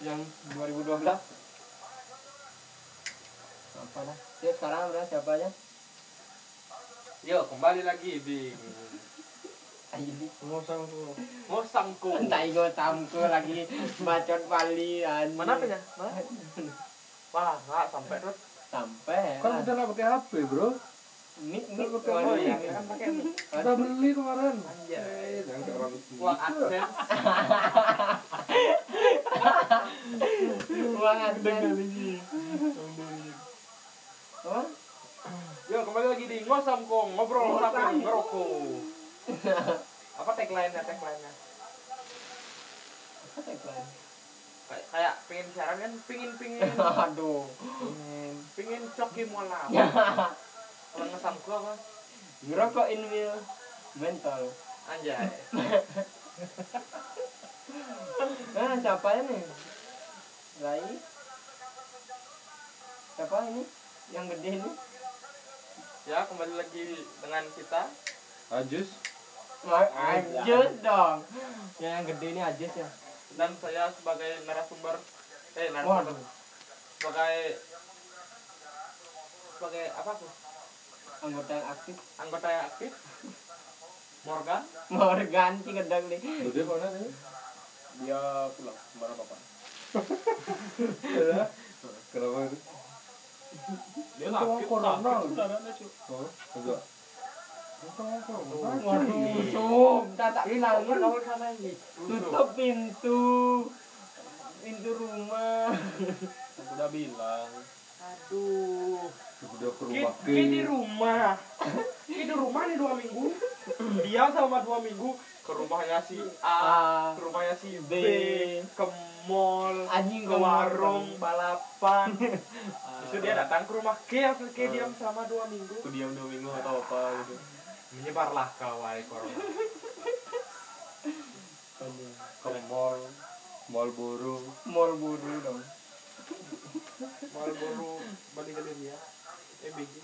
yang 2012 apa lah ya sekarang udah siapa aja? Yuk kembali lagi di ayo. Di Mau samko. mau samko entah ego samko lagi bacot Bali mana apanya? Mana? Wah nggak sampai tuh sampai. Kan kita nggak pakai HP, Bro. mic Kita mic pakai oh iya kan pakai mic. Kita beli kemarin. anjay. Jangan kayak orang uang adsense. Uang adsense apa Yo kembali lagi di Ngosamkong ngobrol Ngosam. sambil ngerokok. Apa tagline-nya tagline-nya? apa tagline Kayak, kayak pengen siaran kan pingin pingin aduh pingin pingin coki mola. Ya. Kalau ngesamku apa? ngerokok in will mental Anjay. nah siapa ini Rai siapa ini yang gede ini. Ya kembali lagi dengan kita. Ajus. Ajus. Dong. Ya, yang gede ini Ajus ya. Dan saya sebagai narasumber eh narasumber. Waduh. Sebagai sebagai apa tuh? Anggota yang aktif. Anggota yang aktif. Morgan. Mau ganti kedang nih. Dia mana nih? dia pulang ke mana bapak? Kenapa waduh tak Kamu sana ini tutup pintu pintu rumah. Aku udah bilang. Aduh. Udah ke rumah ki di rumah. Ki di rumah nih dua minggu. Dia sama dua minggu ke rumahnya si A, ke rumahnya si B, B. ke mall, anjing ke warung, balapan. Ah. Itu dia datang ke rumah Ki, yang Ki diam sama dua minggu. Aku diam dua minggu atau apa gitu. Menyebarlah kawai corona. ke mall, mall buru. Mall buru dong. Marlboro Bali Galeria. Eh BG.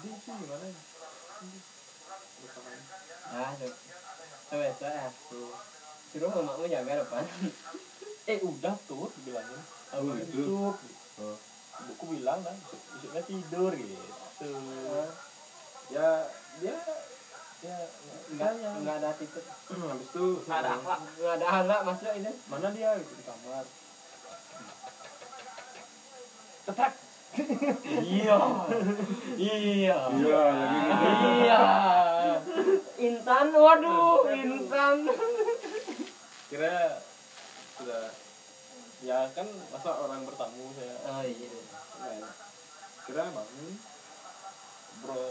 Di sini gimana? ya? Ah, tuh. Tuh ya. Suruh mamamu jaga depan. Eh udah tuh bilangin. Aku Oh, itu. besok. Oh. Ibuku bilang kan besok- besoknya tidur gitu. Ah, Ya dia ya Enggak, enggak enggak ada titik. Habis itu Nggak ada akhlak. Enggak ada anak masuk ini. mana dia gitu di kamar. Tetap. Iya. Iya. Iya, gitu. Iya. Intan, waduh, Intan. Kira sudah ya kan masa orang bertamu saya Oh iya. enak. Kira bangun bro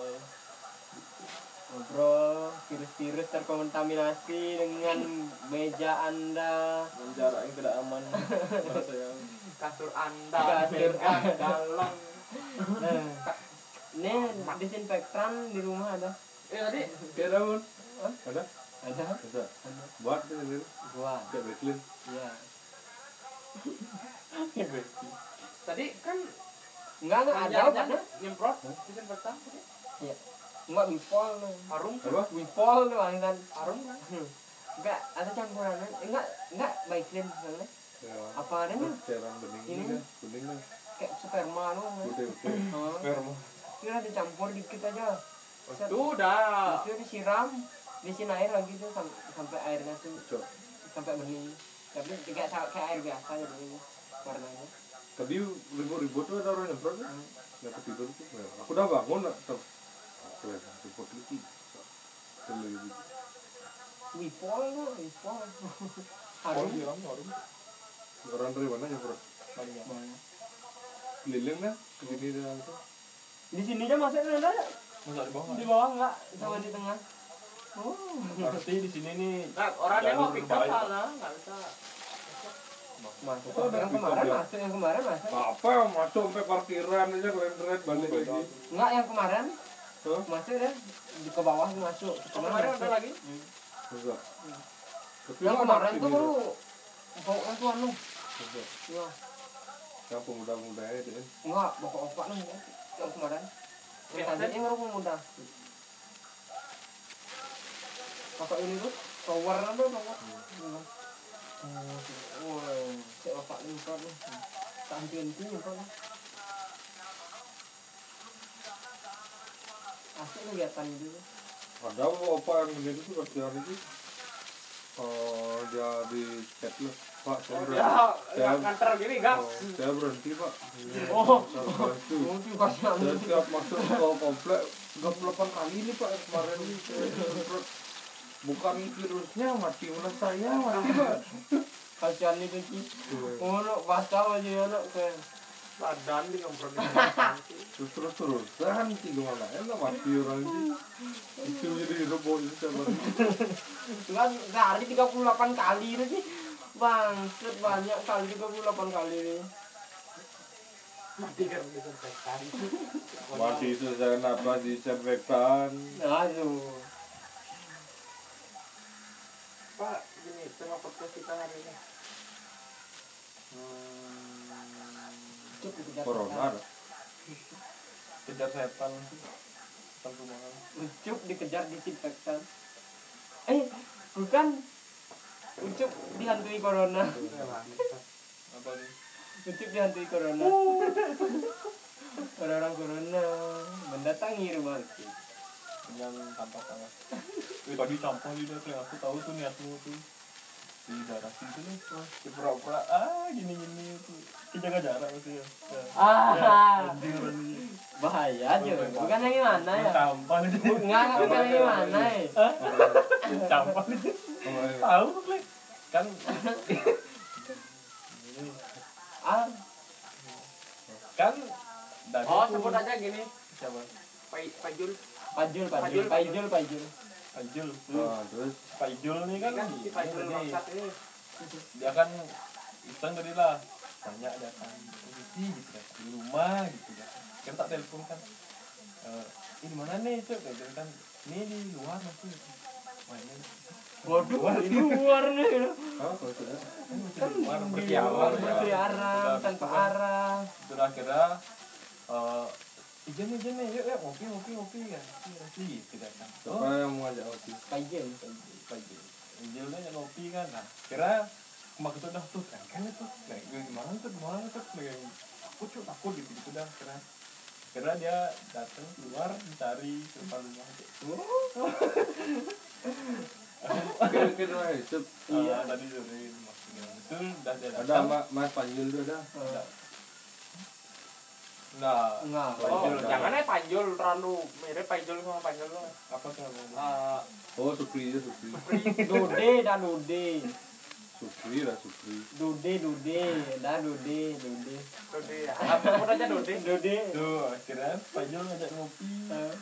Ngobrol, virus-virus terkontaminasi dengan meja Anda. dengan jarak yang tidak aman saya Kasur Anda, Kasur Anda. galon. Nah, ini disinfektan di rumah ada. Eh tadi Kira pun. Ada? Ada. Ada. Buat ini. Gua. Kayak Becklin. Iya. tadi kan Enggak, enggak ada obatnya. nyemprot disinfektan tadi. Enggak nih. Harum kan? Apa? Wipol nih Intan. Harum kan? Enggak, ada campurannya. Enggak, enggak clean misalnya. Ya. Apa adanya? Cairan bening Ini. kan. Bening kan. Kayak sperma lu. Putih. Oh, Sperma. Kira dicampur dikit aja. Set. Itu udah. Itu disiram, disin air lagi tuh sam- sampai airnya tuh Cok. sampai bening. Tapi kayak kayak air biasa bening warnanya. Tadi ribut-ribut tuh ada orang nyemprot kan. Nggak ketidur tuh. Ya, Aku udah bangun. Ter... Ya, repot lagi. Terlalu gitu. Wipol lu, wipol. Orang Harum. bilang harum Orang dari mana nyemprot? banyak Keliling kan? Ke sini dan itu. Di sini aja masuk ada. masa di bawah Di bawah enggak, sama di tengah. Oh. berarti di sini nih Nah, orang Jalur nengok pick up sana, nggak bisa. Masuk. Oh, yang kemarin ya? masuk, yang kemarin masuk. Apa yang masuk sampai parkiran aja keren-keren balik lagi. Enggak, yang kemarin Hah? masuk deh. Di ke bawah masuk. Oh, kemarin ada lagi. Enggak. Tapi Yang kan kemarin tuh baru baunya tuh anu. Enggak. Ya, Yang pemuda-mudanya itu kan. enggak, bapak-bapak nih yang kemarin. Yang tadi yang baru muda. Bapak ini tuh tower apa bapak? Hmm. Oh, cek bapak nyemprot nih. Henti-henti nyemprot nih. Asik kegiatan itu. Ada apa yang begitu tuh latihan itu. Oh, dia di chat. Pak, saya Oh, berhenti. nggak nganter gini, gas. oh, saya berhenti, Pak. Oh. Itu. Mungkin pas Saya tiap masuk ke komplek 38 kali ini Pak kemarin ini saya. Bukan virusnya mati mana saya mati Pak. kasihan nih tuh Ki. Oh, no, basah aja ya, no. Kayak Badan di Terus terus terusan tiga mana enak mati orang ini. Itu jadi robot itu saya baru. Enggak, sehari 38 kali itu sih. Bangset banyak kali 38 kali ini. Mati kan disinfektan. Mati selesai apa disinfektan. Aduh. Pak, gini, tema podcast kita hari ini. Dikejar Corona. kejar setan setan rumahan Ucup dikejar disinfektan. Eh, bukan. Ucup dihantui corona. apa nih Ucup dihantui corona. Orang-orang corona mendatangi rumah Ucup. Dengan tanpa tangan eh tadi campur juga kayak aku tahu tuh niatmu tuh. Di daerah situ nih di pura-pura. Ah gini gini tuh. Kejaga jarak gitu ya. Ya. Ah, anjing orang ini bahaya aja. Bukan yang gimana ya? campur Enggak, bukan yang gimana ya? campur tahu klik kan. Ah. Kan dari Oh, tuh- sebut aja gini. siapa? Pai Pajul. Pajul pajul. Pajul, pajul. Pajul Pajul. Nah, terus? Pajul nih kan? Kan si Pajul bangsat ini. dia kan iseng tadi lah. Tanya dia kan. Gitu kan di rumah gitu kan. Kan tak telepon kan. Eh ini mana nih gitu kan ini di luar masih mainin waduh di luar nih. Oh kan di luar di berkeliaran ya. berkeliaran Udah, tanpa arah. Terus akhirnya eh izin izin nih yuk yuk ngopi ngopi ngopi kan ngopi gitu kan. Siapa yang mau ngajak ngopi? Pajul pagi Injilnya yang ngopi kan. Nah kira kemak itu dah tuh kan kan itu nah gue gimana tuh gimana tuh. Kayak aku cuy takut gitu gitu dah kira. Kira dia datang keluar mencari depan rumah kira kira hidup iya tadi sore maksudnya betul dah dia ada Ma- mas Panjul tuh ada Nah. nah enggak Oh, jangan. aja Pajul terlalu mirip Pajul sama Pajul lo. apa tuh namanya? Ah, oh Supri ya Supri. Dude dah dude. Supri lah Supri. Dude dude. Dah dude dude. Dode ya. Ah, Sebut aja Dode. dude. Tuh akhirnya Pajul ngajak ngopi. Eh,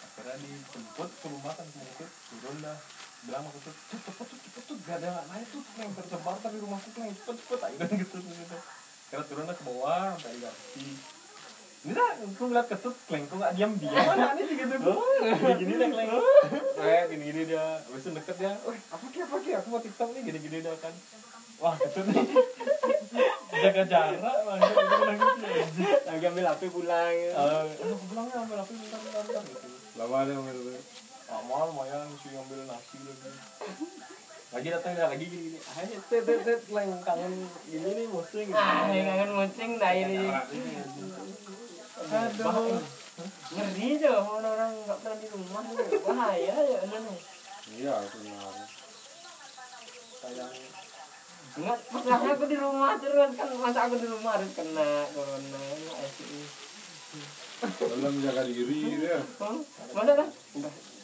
akhirnya dijemput ke rumah kan sedikit turun dah. Bilang aku tuh cepet cepet tuh gak ada yang naik tuh yang tersebar tapi rumahku kleng cepet cepet ayo gitu gitu akhirnya turun dah ke bawah sampai di ini dah aku ngeliat ketut kleng tuh gak diam diam mana nih gitu. Gini gini dah kleng. Kayak gini gini dia habis itu deket dia wah apa ki apa ki? Aku mau tiktok nih gini gini dia kan. Wah ketut nih. Jaga jarak bang. Gitu bilang gitu lagi ambil HP pulang. Eh, aku bilang ya ambil apa bentar bentar bentar gitu lama ada yang main amal lumayan sih ambil nasi lagi. Lagi datang dia lagi gini gini ah ini tet tet tet leng kangen gini nih musing. Ah kangen muncing dah ini aduh aduh ngeri tuh orang-orang nggak pernah di rumah bahaya ya mana iya benar sayang Enggak, masalahnya aku di rumah terus kan masa aku di rumah harus kena corona sih dalam menjaga diri dia Hah? Mana kan?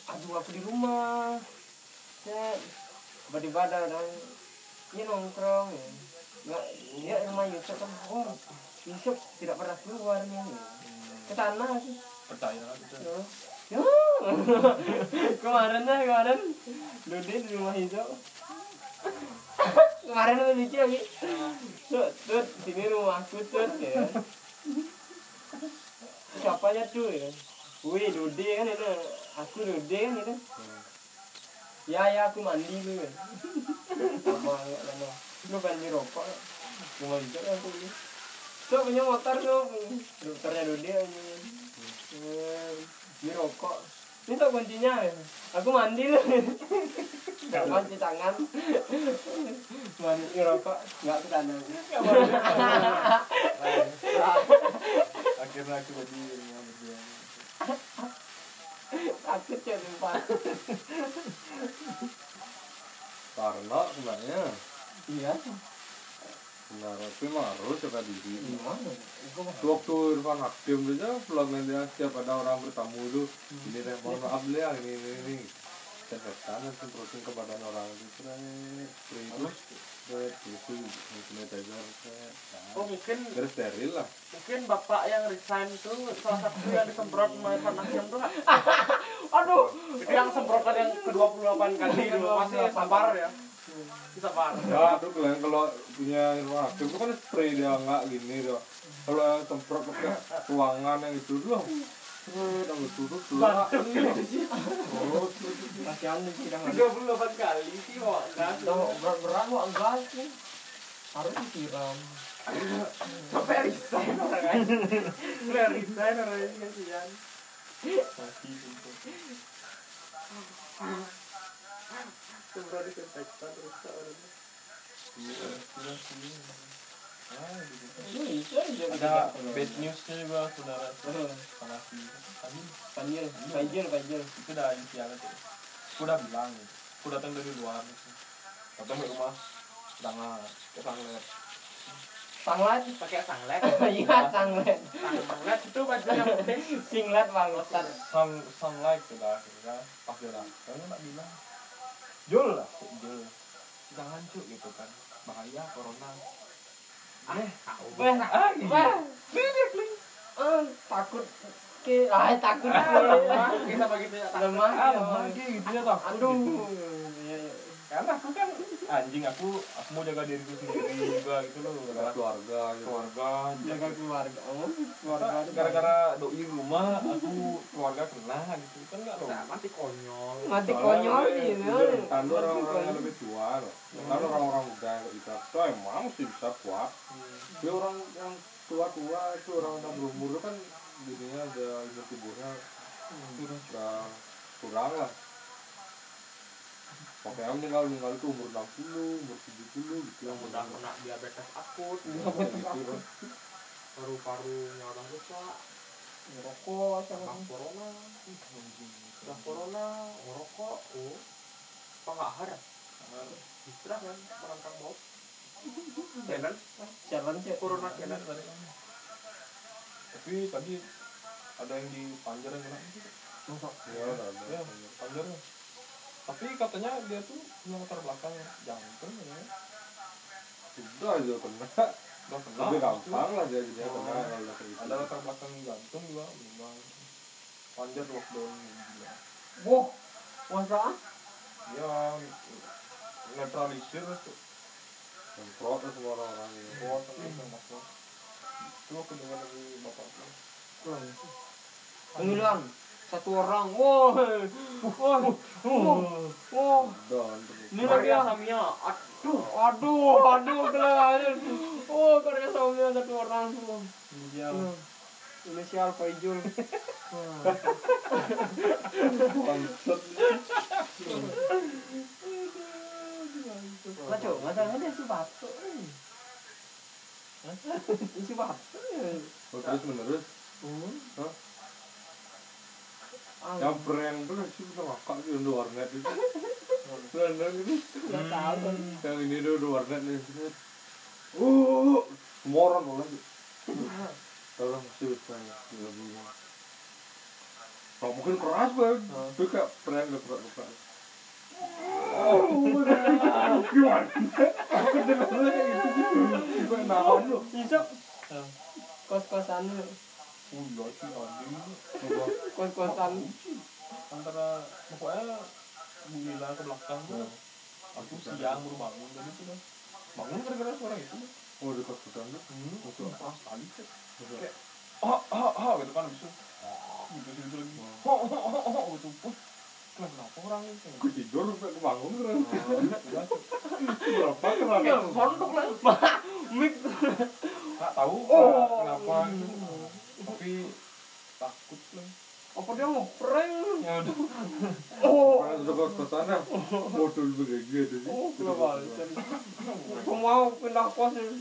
Aduh aku di rumah. Ya, tiba-tiba ada orang ini nongkrong. ya. Enggak, dia rumah Yusuf kan. Yusuf tidak pernah keluar nih. Ke sana sih. percaya lah gitu Ya. Ya. kemarin dah kemarin Dodi di rumah Yusuf. kemarin ada lucu lagi. Tut, tut, sini rumahku tut ya. Siapanya tuh ya? Wih, Dodi kan itu. Aku Dodi kan itu. Ya, ya aku mandi tuh kan. Lama, lama. Lu pengen beli rokok. Cuma itu kan aku beli. Tuh punya motor tuh. Dokternya Dodi aja. Eh, Beli rokok. Ini tuh kuncinya ya. Aku mandi loh. Gak cuci tangan. Mandi rokok. Gak ke sana. akhirnya aku jadi Takut ya sumpah. karena sebenarnya Iya. Harus jaga diri Gimana? waktu Irfan Hakim aja pelanggan dia setiap ada orang bertamu itu ini deh mohon maaf deh ya ini ini ini. Cetekan dan semprotin ke badan orang itu spray itu spray itu sanitizer Oh mungkin terus steril lah. mungkin bapak yang resign itu salah satu yang disemprot sama Irfan Hakim tuh? Aduh. itu yang semprotan yang ke 28 kali dulu masih sabar ya sabar ya itu kalian kalau punya Hakim itu kan spray dia nggak gini dia kalau yang semprot pakai ruangan yang itu loh Terus yang tutup. Oh, Kasihan nih kita nggak. 38 kali sih kok Tuh, berat-berat kok enggak sih. Harus disiram. sampai resign orang kan sampai resign orang ini kasihan mati gitu semprot disinfektan orang. Iya, sudah sini ah ada bad newsnya juga saudara. Panjil, panjil. itu udah tuh. Aku udah bilang aku datang dari luar. Datang ke rumah. Tangan ke sanglet. Sanglet. pakai sanglet? Iya, sanglet. sanglet itu baju yang putih Singlet bangsat. sun sunlight sudah akhirnya pas dia datang nggak bilang Jul lah. Jul jangan cuy gitu kan. Bahaya corona. Weh, weh ah weh. Eh, takut ke ah takut. Ke kita begitu ya lemah ah ya. lemah gitu ya takut aduh. gitu. Iya, iya. Karena aku kan anjing aku aku mau jaga diriku sendiri juga gitu loh Jaga keluarga gitu. keluarga jaga keluarga oh keluarga gara-gara doi rumah aku keluarga kena gitu kan nggak loh mati konyol mati konyol lebih- gitu lebih- Kan Mati orang-orang yang konyol. lebih tua loh. Kan orang-orang muda yang kita itu emang mesti bisa kuat. Tapi orang yang tua-tua itu orang yang berumur itu kan jadinya ada imun tubuhnya udah kurang lah. Makanya meninggal meninggal itu umur 60, umur 70 gitu yang udah kena diabetes akut. Gitu. paru-parunya udah rusak rokok sama corona. Udah corona ngerokok oh. Ada? Istirahat kan? Perangkang bos Kenan, jalan sih? Corona kenan tapi tadi ada yang di Panjer yang kena Ya, ada. ya tapi katanya dia tuh punya latar belakang jantung ya. Sudah aja kena. udah kena Lebih gampang lah dia jadinya Oh. kena ada latar belakang jantung juga meninggal Panjer lockdown gila wah masa ya netralisir tuh. Semprot lah semua orang-orang ini. kuat sama masuk itu aku dengar dari bapak tuh penghilang satu orang wah wah Dan ini lagi ya Samia aduh aduh aduh kelahiran oh karya samnya satu orang tuh iya Hmm. inisial Faijul lah cok masalahnya si batu si batu Oh, terus menerus Hmm. Tuh sih bisa ngakak udah warnet itu. London itu. Nggak tahu kan yang ini tuh udah warnet nih. Uh semua orang boleh orang masih lebih Nah, mungkin keras banget itu kayak prank gak keras. Oh gimana? Aku dengarnya kayak gitu gitu gimana nahan lu? Isok kos kosan lu oh iya sih anjing kos kosan antara pokoknya gila ke belakang. Tuh aku siang baru bangun tadi tuh kan bangun gara-gara suara itu. Oh kos kosan tuh hmm Betul. pas kali tuh kayak oh oh oh gitu kan abis itu. Gitu gitu lagi oh oh oh oh gitu. Pun kenapa orang itu aku tidur sampai kebangun kan berapa kenapa kondok lah. Mik. Nggak tahu Oh. kenapa gitu. Tapi takut lah. Apa dia ngeprank ya udah. Oh. Karena udah kos kosannya modul begini tuh sih. Oh kenapa semua pindah kos nih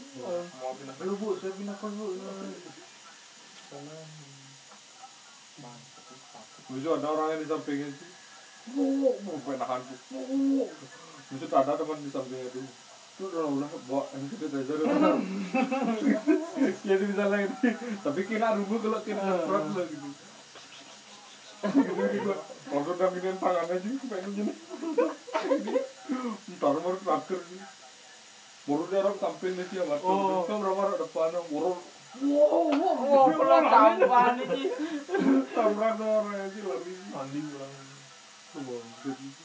mau pindah. Ayo bu, saya pindah kos bu. sana tapi takut Bisa ada orang yang di sampingnya sih. Bu, mau penahan bu. Bisa ada teman di sampingnya tuh. Aja. Jadi misalnya ini, tapi kena rubuh kalau kena keprot lah gitu. Gitu gitu. Waktu udah giniin tangannya sih, pengen gini. Ntar mau terakhir sih. Baru dia orang sampingnya sih yang ngatur. Oh. Kan orang depan yang baru oh pelan tambahan ini tabrak orang sih lari. mandi pulang Bangkit.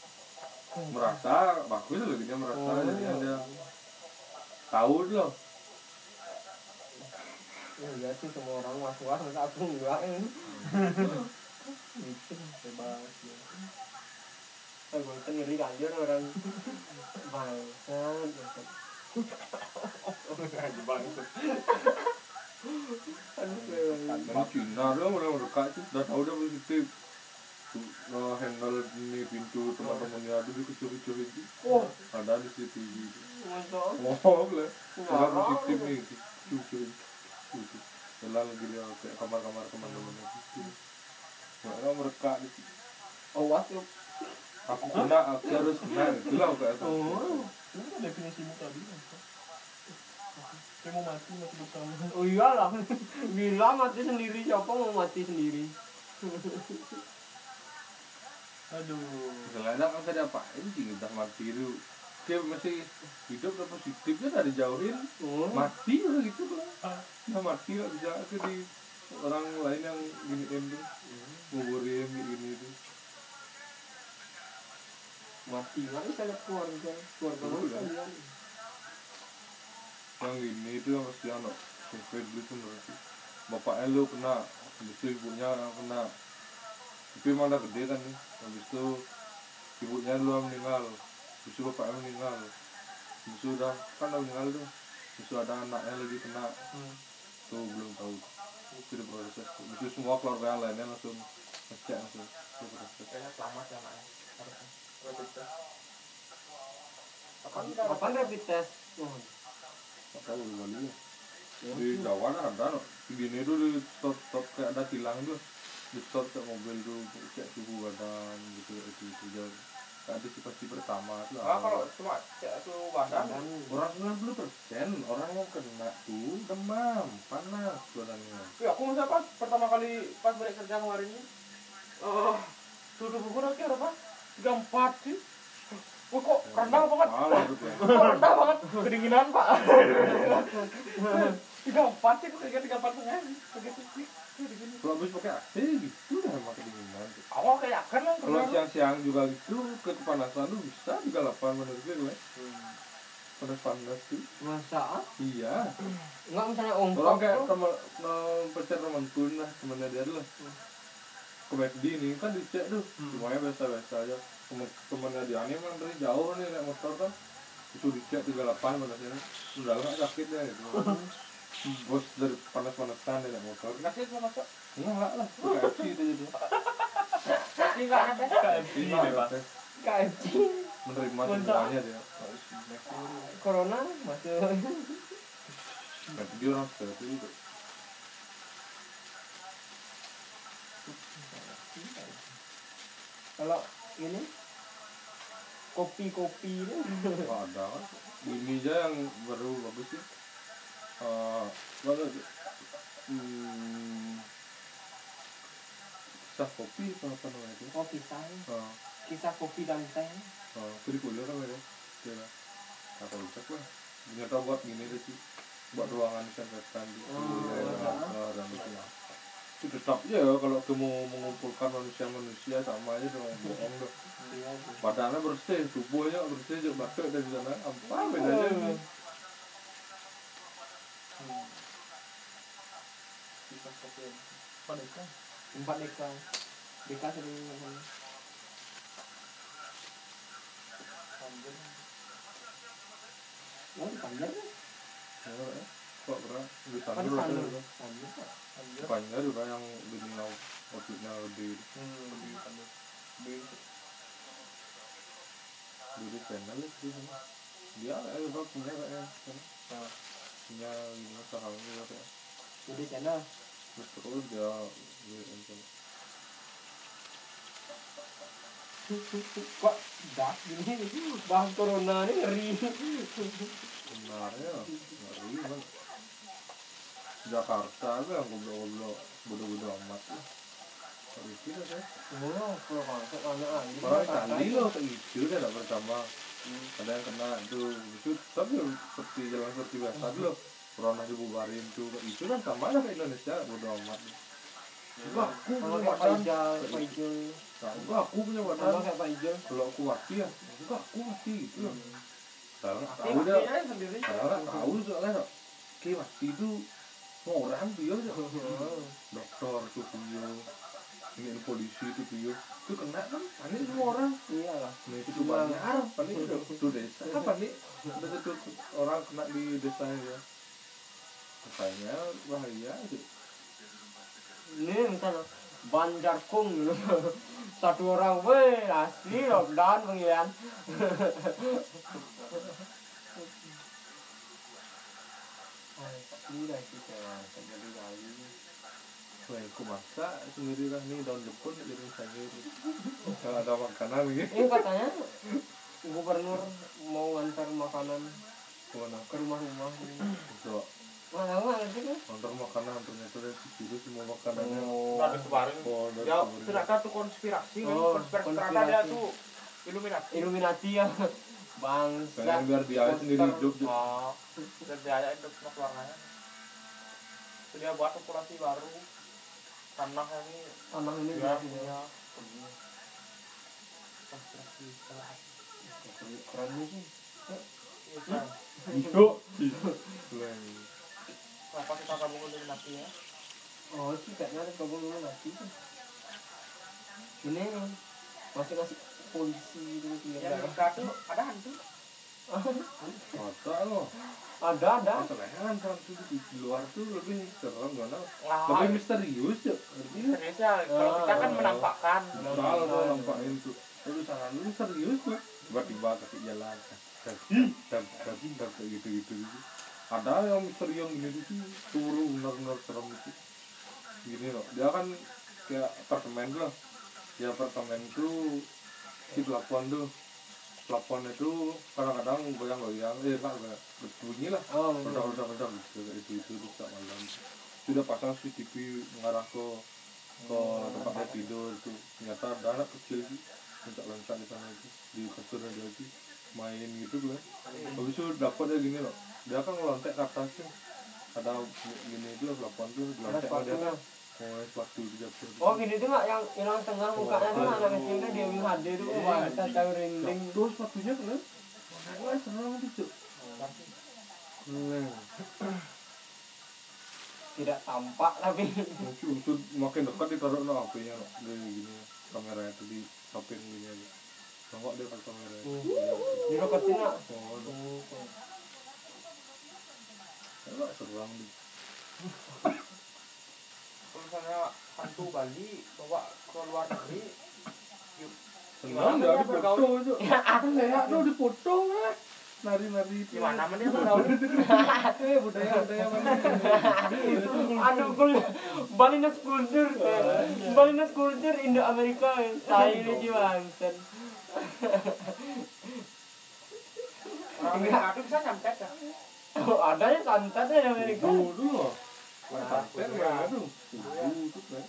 merasa bagus loh dia merasa jadi dia tahu dia enggak sih semua orang was was masa aku enggak ini bebas ya. Saya bosan ngeri kanjur orang bangsat bangsat. aja bangsa aduh Cina dia mulai mendekat sih udah tahu dia positif uh, handle ini pintu teman-temannya ada di kecil-kecil itu oh. Ada di CCTV masa oh boleh positif nih kecil gitu jalan lagi dia ke kamar-kamar teman-temannya. Gitu mereka di situ. awas lu. Aku kena aku harus kena. Itulah kayak itu oh Ini kan definisimu tadi kan. Kayak mau mati mati bersama. oh iyalah. Bila mati sendiri. Siapa mau mati sendiri Aduh. Selain kan ada apain sih kita mati itu kayak masih hidup dan positifnya dari jauhin oh. Mati udah gitu lah nah mati lah bisa. Ke di orang lain yang gini tuh. Nguburin gini tuh. Mati. Lah bisa lihat keluarga. Keluarga lu kan? yang gini itu yang mesti anak survei dulu tuh berarti bapaknya lu kena itu ibunya kena. Tapi udah gede kan nih habis itu ibunya lu yang meninggal. Habis itu bapaknya meninggal. Habis itu udah kan udah meninggal tuh. Habis itu ada anaknya lagi kena. Tuh belum tahu. Itu di proses. Habis itu semua keluarga yang lainnya langsung ngecek langsung. Itu proses. Kayaknya selamat ya anaknya harusnya. Rapid test. Kapan kapan rapid test? Oh tahu Bali ya di Jawa kan ada. Di gini tuh di stop stop kayak ada tilang tuh stop cek mobil tuh cek suhu badan gitu itu itu jauh kayak antisipasi pertama tuh ah kalau cuma cek suhu badan dan orang 90 persen orang yang kena tuh demam panas badannya Wih, aku masa pas pertama kali pas balik kerja kemarin ini oh suhu tubuhku nanti apa? Tiga empat sih. Wih kok rendah banget. Ya kok rendah banget. Kedinginan pak. Tiga empat sih kok tiga empat setengah. Begitu sih. Kalau habis pakai AC gitu dah emang kedinginan tuh awal kayak kan lah kalau siang-siang juga gitu ke kepanasan tuh bisa 38 menurut gue gue. Panas-panas tuh masa? Iya. Nggak misalnya orang ongkok kayak tuh teman pacar teman pun lah temennya dia lah. Ke McD nih kan dicek tuh. Semuanya biasa-biasa aja. Temen temennya dia ini emang dari jauh nih naik motor kan itu dicek 38 panasnya udah nggak sakit ya gitu bos dari panas-panasan dia naik motor. Kasih sama masuk enggak lah. KFC itu jadi. Kasih nggak ada KFC bebas. KFC menerima semuanya dia. Corona masuk McD orang seperti itu kalau ini kopi-kopi Wah, ada ini aja yang baru bagus sih Eh, mana tuh? hmm, kisah kopi apa apa namanya itu oh kisah Ah, kisah kopi dan teh ah, itu di kuliah kan ya lah kata ucap lah ternyata buat gini deh sih buat ruangan disinfektan di Oh, kuliah ah, dan itu itu tetap ya kalau kamu mengumpulkan manusia-manusia sama aja dengan bohong Iya, badannya bersih tubuhnya bersih juga batuk dari sana apa bedanya ini Kisah kopi. Pada kan. empat deka deka sering ngomong Anjir. oh di Panjar kan Ya, kok pernah di sana kan di dulu sana ada Panjar Pak. Anjir. banyak juga yang binau outfitnya lebih Hmm, lebih anjir. Lebih di channel itu sana dia eh juga punya kayak sana Nah, punya ini saham juga kayak jadi channel terus dia sana kok dak gini? Bahas corona ini ngeri. Sebenarnya ngeri banget Jakarta tuh yang goblok-goblok bodoh-bodoh amat. Kan ya oh kalau konsep ah ini orang itu. loh gitu dia tidak pertama ada yang kena itu itu tapi seperti jalan seperti biasa dulu corona dibubarin tuh. Kayak itu kan sama aja kayak Indonesia bodoh amat. Enggak, aku punya Nah, enggak, aku punya Ijal kalau aku mati ya enggak aku mati gitu. Padahal Tapi tahu dia padahal tahu soalnya kayak mati itu orang dia aja. Dokter tuh dia. Ini polisi itu dia. Itu kena kan? Panik semua orang. Iyalah. Nah, itu cuma Arab, paling itu desa. Apa nih? Ada orang kena di desa ya. Katanya bahaya itu. ini misalnya Banjarkung gitu satu orang weh asli lockdown panggilan asli lah kita terjadi kali Wah, aku masak sendiri lah nih daun jepun jadi sendiri. Kalau ada makanan gitu. ini katanya gubernur mau ngantar makanan ke rumah-rumah Coba kan nonton makanan ternyata dari situ semua makanannya. Udah disebarin. Oh, dari Ya, ternyata tuh konspirasi kan. Oh, konspirasi ternyata konspirasi. dia tuh Illuminati. Illuminati ya bangsa Pengen biar dia sendiri hidup. Oh, dan dia hidup sama keluarganya. Itu dia buat populasi baru. Tanah ini tanah ini dia dia punya konspirasi keren nih sih Iya, kan? Itu. Keren. Kenapa kita gabung Illuminati ya? oh sih kayaknya ada gabung Illuminati tuh ini masih ngasih polisi gitu mereka tuh ada hantu. Mata lo. ada ada Keterangan hantu di di luar tuh lebih serem mana? Lebih misterius ya. Serius ya. Kalau kita kan Oh. menampakkan. Kalau tuh, lu sana lu serius tuh. Tiba-tiba kasih jalan. Tapi, tapi, tapi, gitu-gitu gitu. Ada yang misteri yang gini tuh turun benar-benar serem itu. Gini loh, dia kan kayak apartemen tuh. lah. Di apartemen tuh si pelapon tuh. Pelapon itu kadang-kadang goyang-goyang, eh enggak enggak berbunyi lah. oh Redang-redang gitu, kayak itu itu saat malam. Sudah pasang CCTV mengarah ke ke tempat dia tidur itu ternyata ada anak kecil sih loncat-loncat di sana itu di kasurnya dia sih main gitu kan habis itu dapat dia gini loh dia kan ngelontek ke atasnya ada gini itu loh pelapon tuh ada lontek sepatunya mau sepatu dapur oh gini tuh nggak yang hilang setengah mukanya tuh anak kecilnya dia Will HD tuh. Oh, bangsa tahu rinding. Terus sepatunya kan wah senang itu cuk. Keren tidak tampak tapi. Untuk makin dekat ditaruh no HP-nya no. Dari gini kamera itu di samping gini aja. Nongok dia pakai kamera. di deketin nggak Enggak serang di. Kalau misalnya hantu Bali bawa ke luar negeri, Senang Gimana dia dia di bergaul? foto itu. Saya tuh di foto lah. Nari-nari itu. gimana mana bergaul? Eh budaya-budaya mana? aduh kul Balinas kultur Balinas kultur Indo Amerika tai ini bangsa Orang Amerika tuh bisa nyampe ya. Oh, ada ya santet ya Amerika Kudu dulu loh. Main santet mereka tuh. Kudu tuh kan.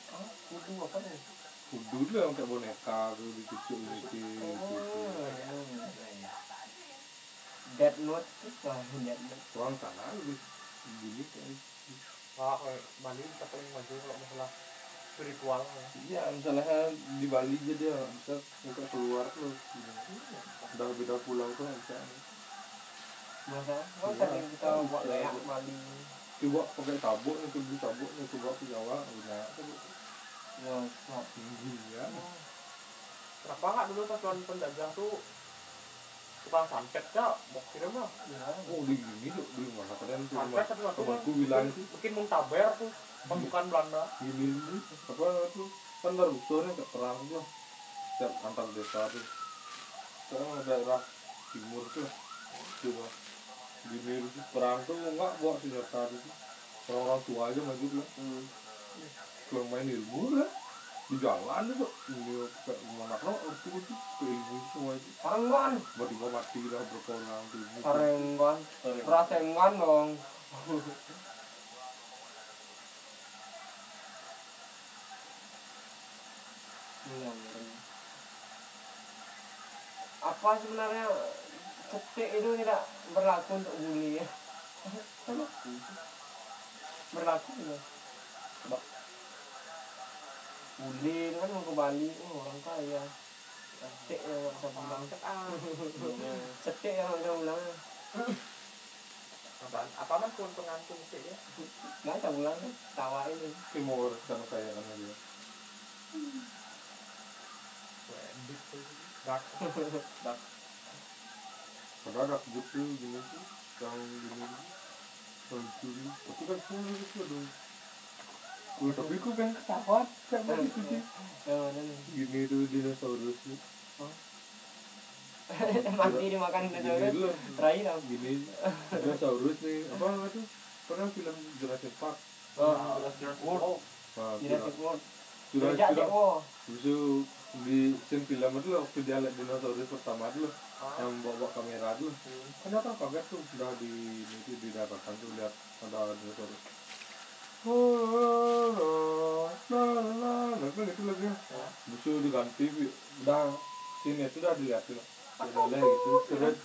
kudu apa nih Kudu tuh yang kayak boneka tuh dicucuk gitu. Dead Note wah Dead Note Orang sana lebih gini kan. Eh, Bali kita paling maju kalau masalah spiritual. Iya, misalnya di Bali aja dia bisa buka keluar tuh. Udah beda pulau tuh bisa. Masa? Oh sering kita buat layak Bali Coba pakai sabuk, itu beli sabuk, itu coba ke Jawa, udah. masa Tinggi ya. Kenapa nggak dulu pas lawan penjajah tuh tukang santet ya, mau kirim lah. ya Oh, di gini tuh, di mana kalian tuh Santet satu satu temanku bilang tuh. Bikin muntaber tuh pasukan Belanda. gini tuh apa tuh kan barusannya ke perang tuh. Antar desa tuh. Sekarang daerah timur tuh coba tuh perang tuh enggak bawa senjata tuh orang-orang tua aja maju lah hmm. kalau main ilmu lah. Di jalan tuh ini kayak gimana lo itu tuh ke ilmu semua itu. Arenggan tiba-tiba mati lah berapa orang tuh Arenggan Rasengan dong. Apa sebenarnya cetek itu tidak berlaku untuk bully ya. Berlaku ya. Bully itu kan mau ke Bali oh, orang kaya. Cetek ya nggak bisa pulang cetek ya nggak bisa pulang Apaan? Apa man pun pengantin sih ya? nggak bisa pulang tawa ini timur sama saya kan dia. Wedit tuh. Padahal ada kebut tuh gini tuh yang gini tuh curi tapi kan sulit itu aduh Wih, tapi aku pengen ketawa sama itu sih. yang mana nih. Gini tuh dia mati dimakan dinosaurus. terakhir dong gini dinosaurus nih. Apa itu pernah film Jurassic Park? Oh Jurassic World. Jurassic World. Jurassic World. Justru di scene film itu loh, waktu dia lihat dinosaurus pertama dulu yang bawa, bawa kamera dulu ternyata kaget tuh udah di di, di daratan tuh lihat ada dinosaurus. Oh, nah, nah, nah, kan itu lagi. Musuh diganti udah scene itu udah dilihatin. Udah gitu terus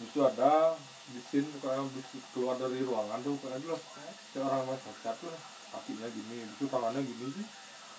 musuh ada di scene kayak keluar dari ruangan tuh kayak dulu seorang mas cacat tuh kakinya gini itu tangannya gini sih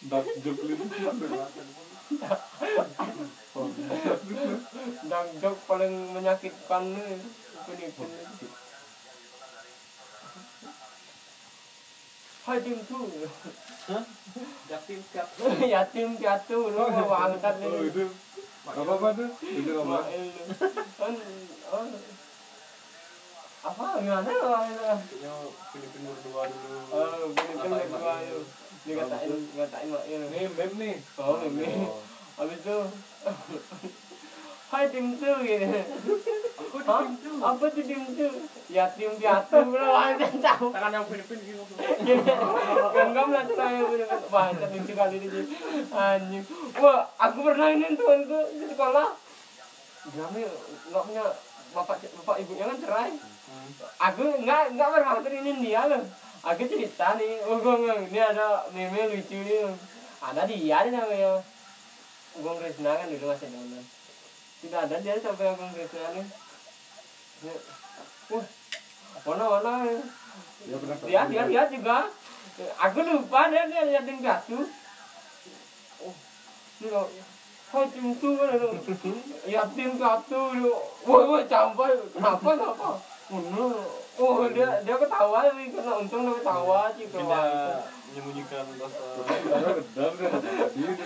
Dark joke itu cuma berlaku. Oh, Dan jok paling menyakitkan nih. Penipu. Hai tim tuh. Yatim tiap Yatim piatu lu mau bangsat Oh, nih. itu apa apa tuh? Itu apa? Kan oh, apa gimana lah Kayaknya Filipin berdua dulu Oh, gini kan Ngatain kedua Mail. itu. Dia katain katain Mail. Ini meme nih. Oh, ini. Habis itu Hai tim tuh gitu. Hah? Apa tuh tim tuh? Yatim piatu lu bangsat tahu. Tangan yang Filipin gitu Genggam lah tuh saya punya bahasa lucu kali ini anjing. Wah, aku pernah ini tuanku di sekolah. Nih nggak punya bapak bapak ibunya kan cerai. Aku nggak nggak bermaksud ini dia loh. Aku cerita nih, oh gue ini ada meme lucu nih. Ada dia nih namanya. Ugong Krisna kan dulu masih nonton. Tidak ada dia sampai Ugong Krisna nih. Ya, Wah, mana mana Dia dia dia dia juga aku lupa dia dia liatin piatu oh ini tim tuh kan itu yatim piatu lu wah wah sampai kenapa kenapa no. Oh dia dia ketawa sih karena untung dia ketawa sih Tidak ketawa menyembunyikan rasa Karena gedam kan. Gitu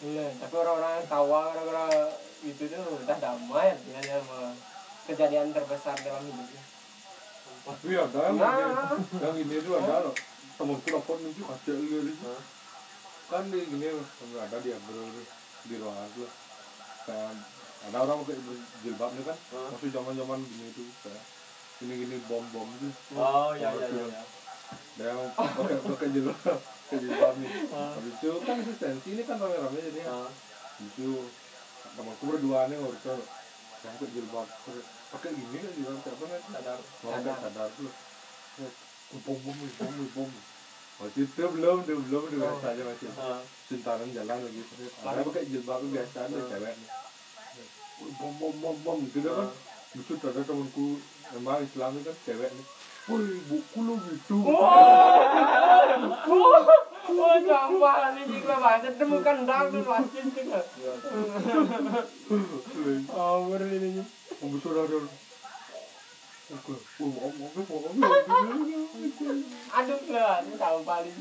iya tapi orang-orang yang tawa gara-gara itu tuh udah damai dia sama kejadian terbesar dalam hidupnya Tapi ada yang Nah. ini- yang ini tuh ada loh. Temenku telepon itu kacau gitu. Kan di gini ada di Abro di ruangan tuh. Kayak ada orang pakai jilbab nih kan. Masih zaman-zaman gini tuh kayak gini-gini bom-bom tuh. Oh ya ya ya ya Ada yang pakai pakai jilbab pakai jilbab nih. Habis itu kan asistensi ini kan rame-rame jadi. Ah. itu temanku berdua nih waktu yang pakai jilbab pakai gini kan jilbab kayak apa nih Sadar. Nggak sadar. tuh. Bom bom bom bom waktu itu belum tuh belum tuh biasa aja masih Ah. sentaran jalan lagi. Ada pakai jilbab biasa ada cewek nih. Bom bom bom bom. Gitu kan? Lucu ada temanku emang Islam kan cewek nih Woi, buku lu gitu. Oh, gampang ini juga banget temukan dang tuh pasti. Oh, bener ini. Mau besar ada. Mau mau Aduh, lah, ini tahu paling.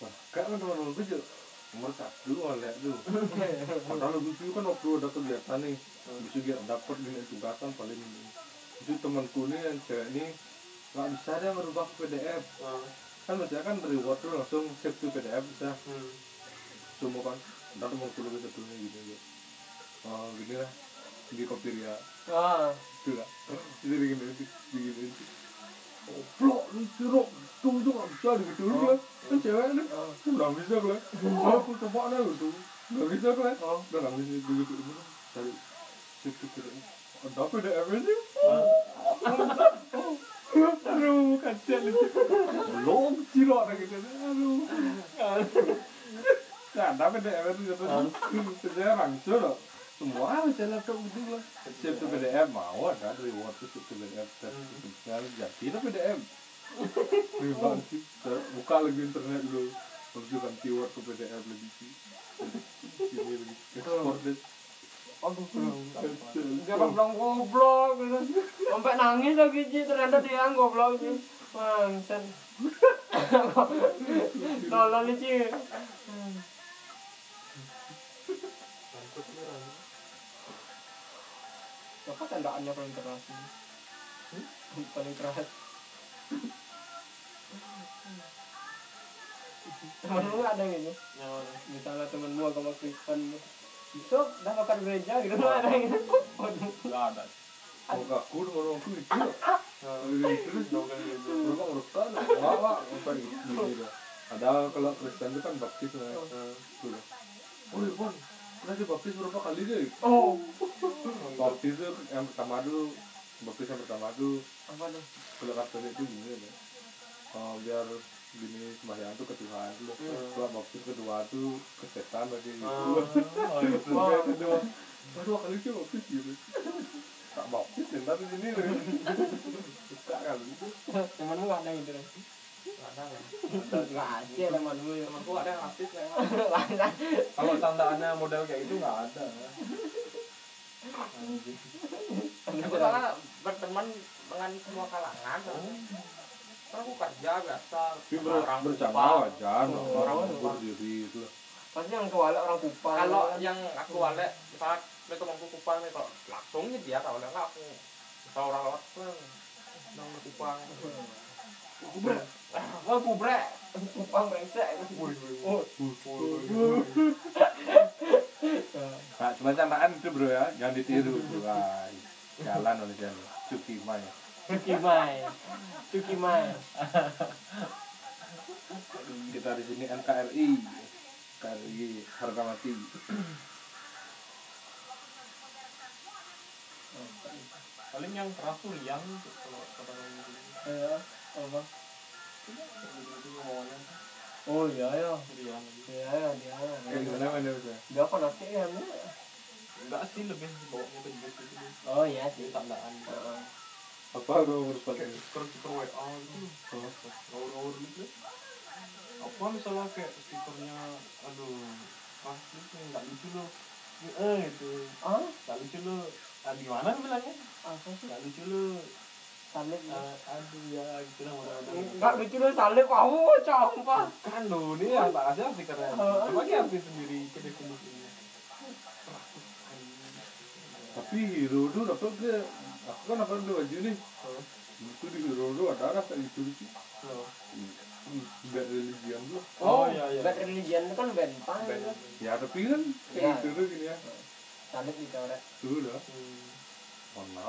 Nah, kan teman-teman satu oh, lihat tuh. Padahal lucu kan waktu ada kegiatan nih, bisa dia dapat dengan tugasan paling itu temanku nih yang cewek ini nggak bisa dia merubah ke PDF Ah. kan biasanya kan reward tuh langsung save to PDF bisa. Hmm. semua kan ntar temanku lebih satunya gini gitu oh gini lah di kopi dia. Ah, itu lah jadi gini gini Goblok, lu curok, tuh tuh nggak bisa gitu dulu lah, kan cewek nih, tuh nggak bisa lah, aku coba nih gitu, nggak bisa lah, udah nggak bisa gitu gitu ini cari situ kira, ada PDF ini, aduh kacau itu, belum cilok ada gitu, aduh, nah ada PDF itu gitu, saya langsung loh, semua bisa laptop gitu lah, save to PDF mau ada reward tuh save to PDF, sekarang jadi itu PDF, Ribang sih, buka lagi internet dulu, masukkan keyword ke PDF sih. Ini lagi. Ekspor deh. aduh dia kan bilang goblok. Sampai nangis lagi Ci ternyata dia yang goblok Ci Bangsen Tolol Ci Siapa tandaannya paling keras ini? Hmm? Paling keras Temenmu ada gitu? Misalnya temenmu agama Kristen Besok dah makan gereja gitu ada yang gitu Waduh nggak ada aku dengan orang itu itu. Ini terus dong kan gitu. Urusan, apa gitu. Ada kalau Kristen itu kan baptis lah. Tuh. Oh, iya, Bon. Pernah dibaptis berapa kali deh? Oh Baptis yang pertama dulu, baptis yang pertama dulu Apa tuh? kalau Katolik itu gini ya. Oh, biar gini sembahyang tuh ke Tuhan. Dulu. Kalau baptis kedua tuh ke setan lagi. oh itu Terus yang kedua, kedua kali sih baptis gitu. Tak baptis ya, tapi ini. Suka kan? Gak ada gitu? Kalau candaannya model kayak itu nggak ada. Aku soalnya berteman dengan semua kalangan. Karena aku kerja biasa Tapi sama orang bercanda wajar, Oh, orang ngubur diri itu. Pasti yang kewala orang kupang kalau yang aku wale misalnya ini temanku kupang nih kalau langsung nih dia kalau enggak aku kalau orang lewat pun nang kupang Kubrek Oh kubrek Kupang brengsek Oh Nah, cuma candaan itu bro ya, jangan ditiru bro. Wah, jalan oleh jalan. Cuki mai. Cukimai Cukimai Kita di sini NKRI. NKRI harga mati. paling yang keras tuh liang kalau kata orang gitu Ya Apa? Oh iya ya Iya ya dia. Kayak gimana mana bisa? Dia apa nanti ya? Enggak sih lebih bawanya ke juga gitu Oh iya sih. Tandaan Heeh. Apa lo merupakan? kayak stiker WA gitu ngawur ngawur gitu apa misalnya kayak stikernya aduh ah itu nggak lucu loh? Eh itu. Ah nggak lucu loh. Ah gimana bilangnya? Apa sih? Nggak lucu loh. Salib ya? Ah, aduh ya gitu lah Enggak lucu lu salib. Kamu campur kan lo ini yang tak kasih stikernya Oh. coba kita arti sendiri kita kumpul ini. Tapi hero apa ke? Aku kan apa dulu aja nih. Itu di dulu ada rasa itu sih. Enggak religian dulu. Oh, iya, iya. Bad religion itu kan bentang Ben. kan. Ya tapi kan Ya. itu dulu gini ya. Salib di coret Dulu dah. Mana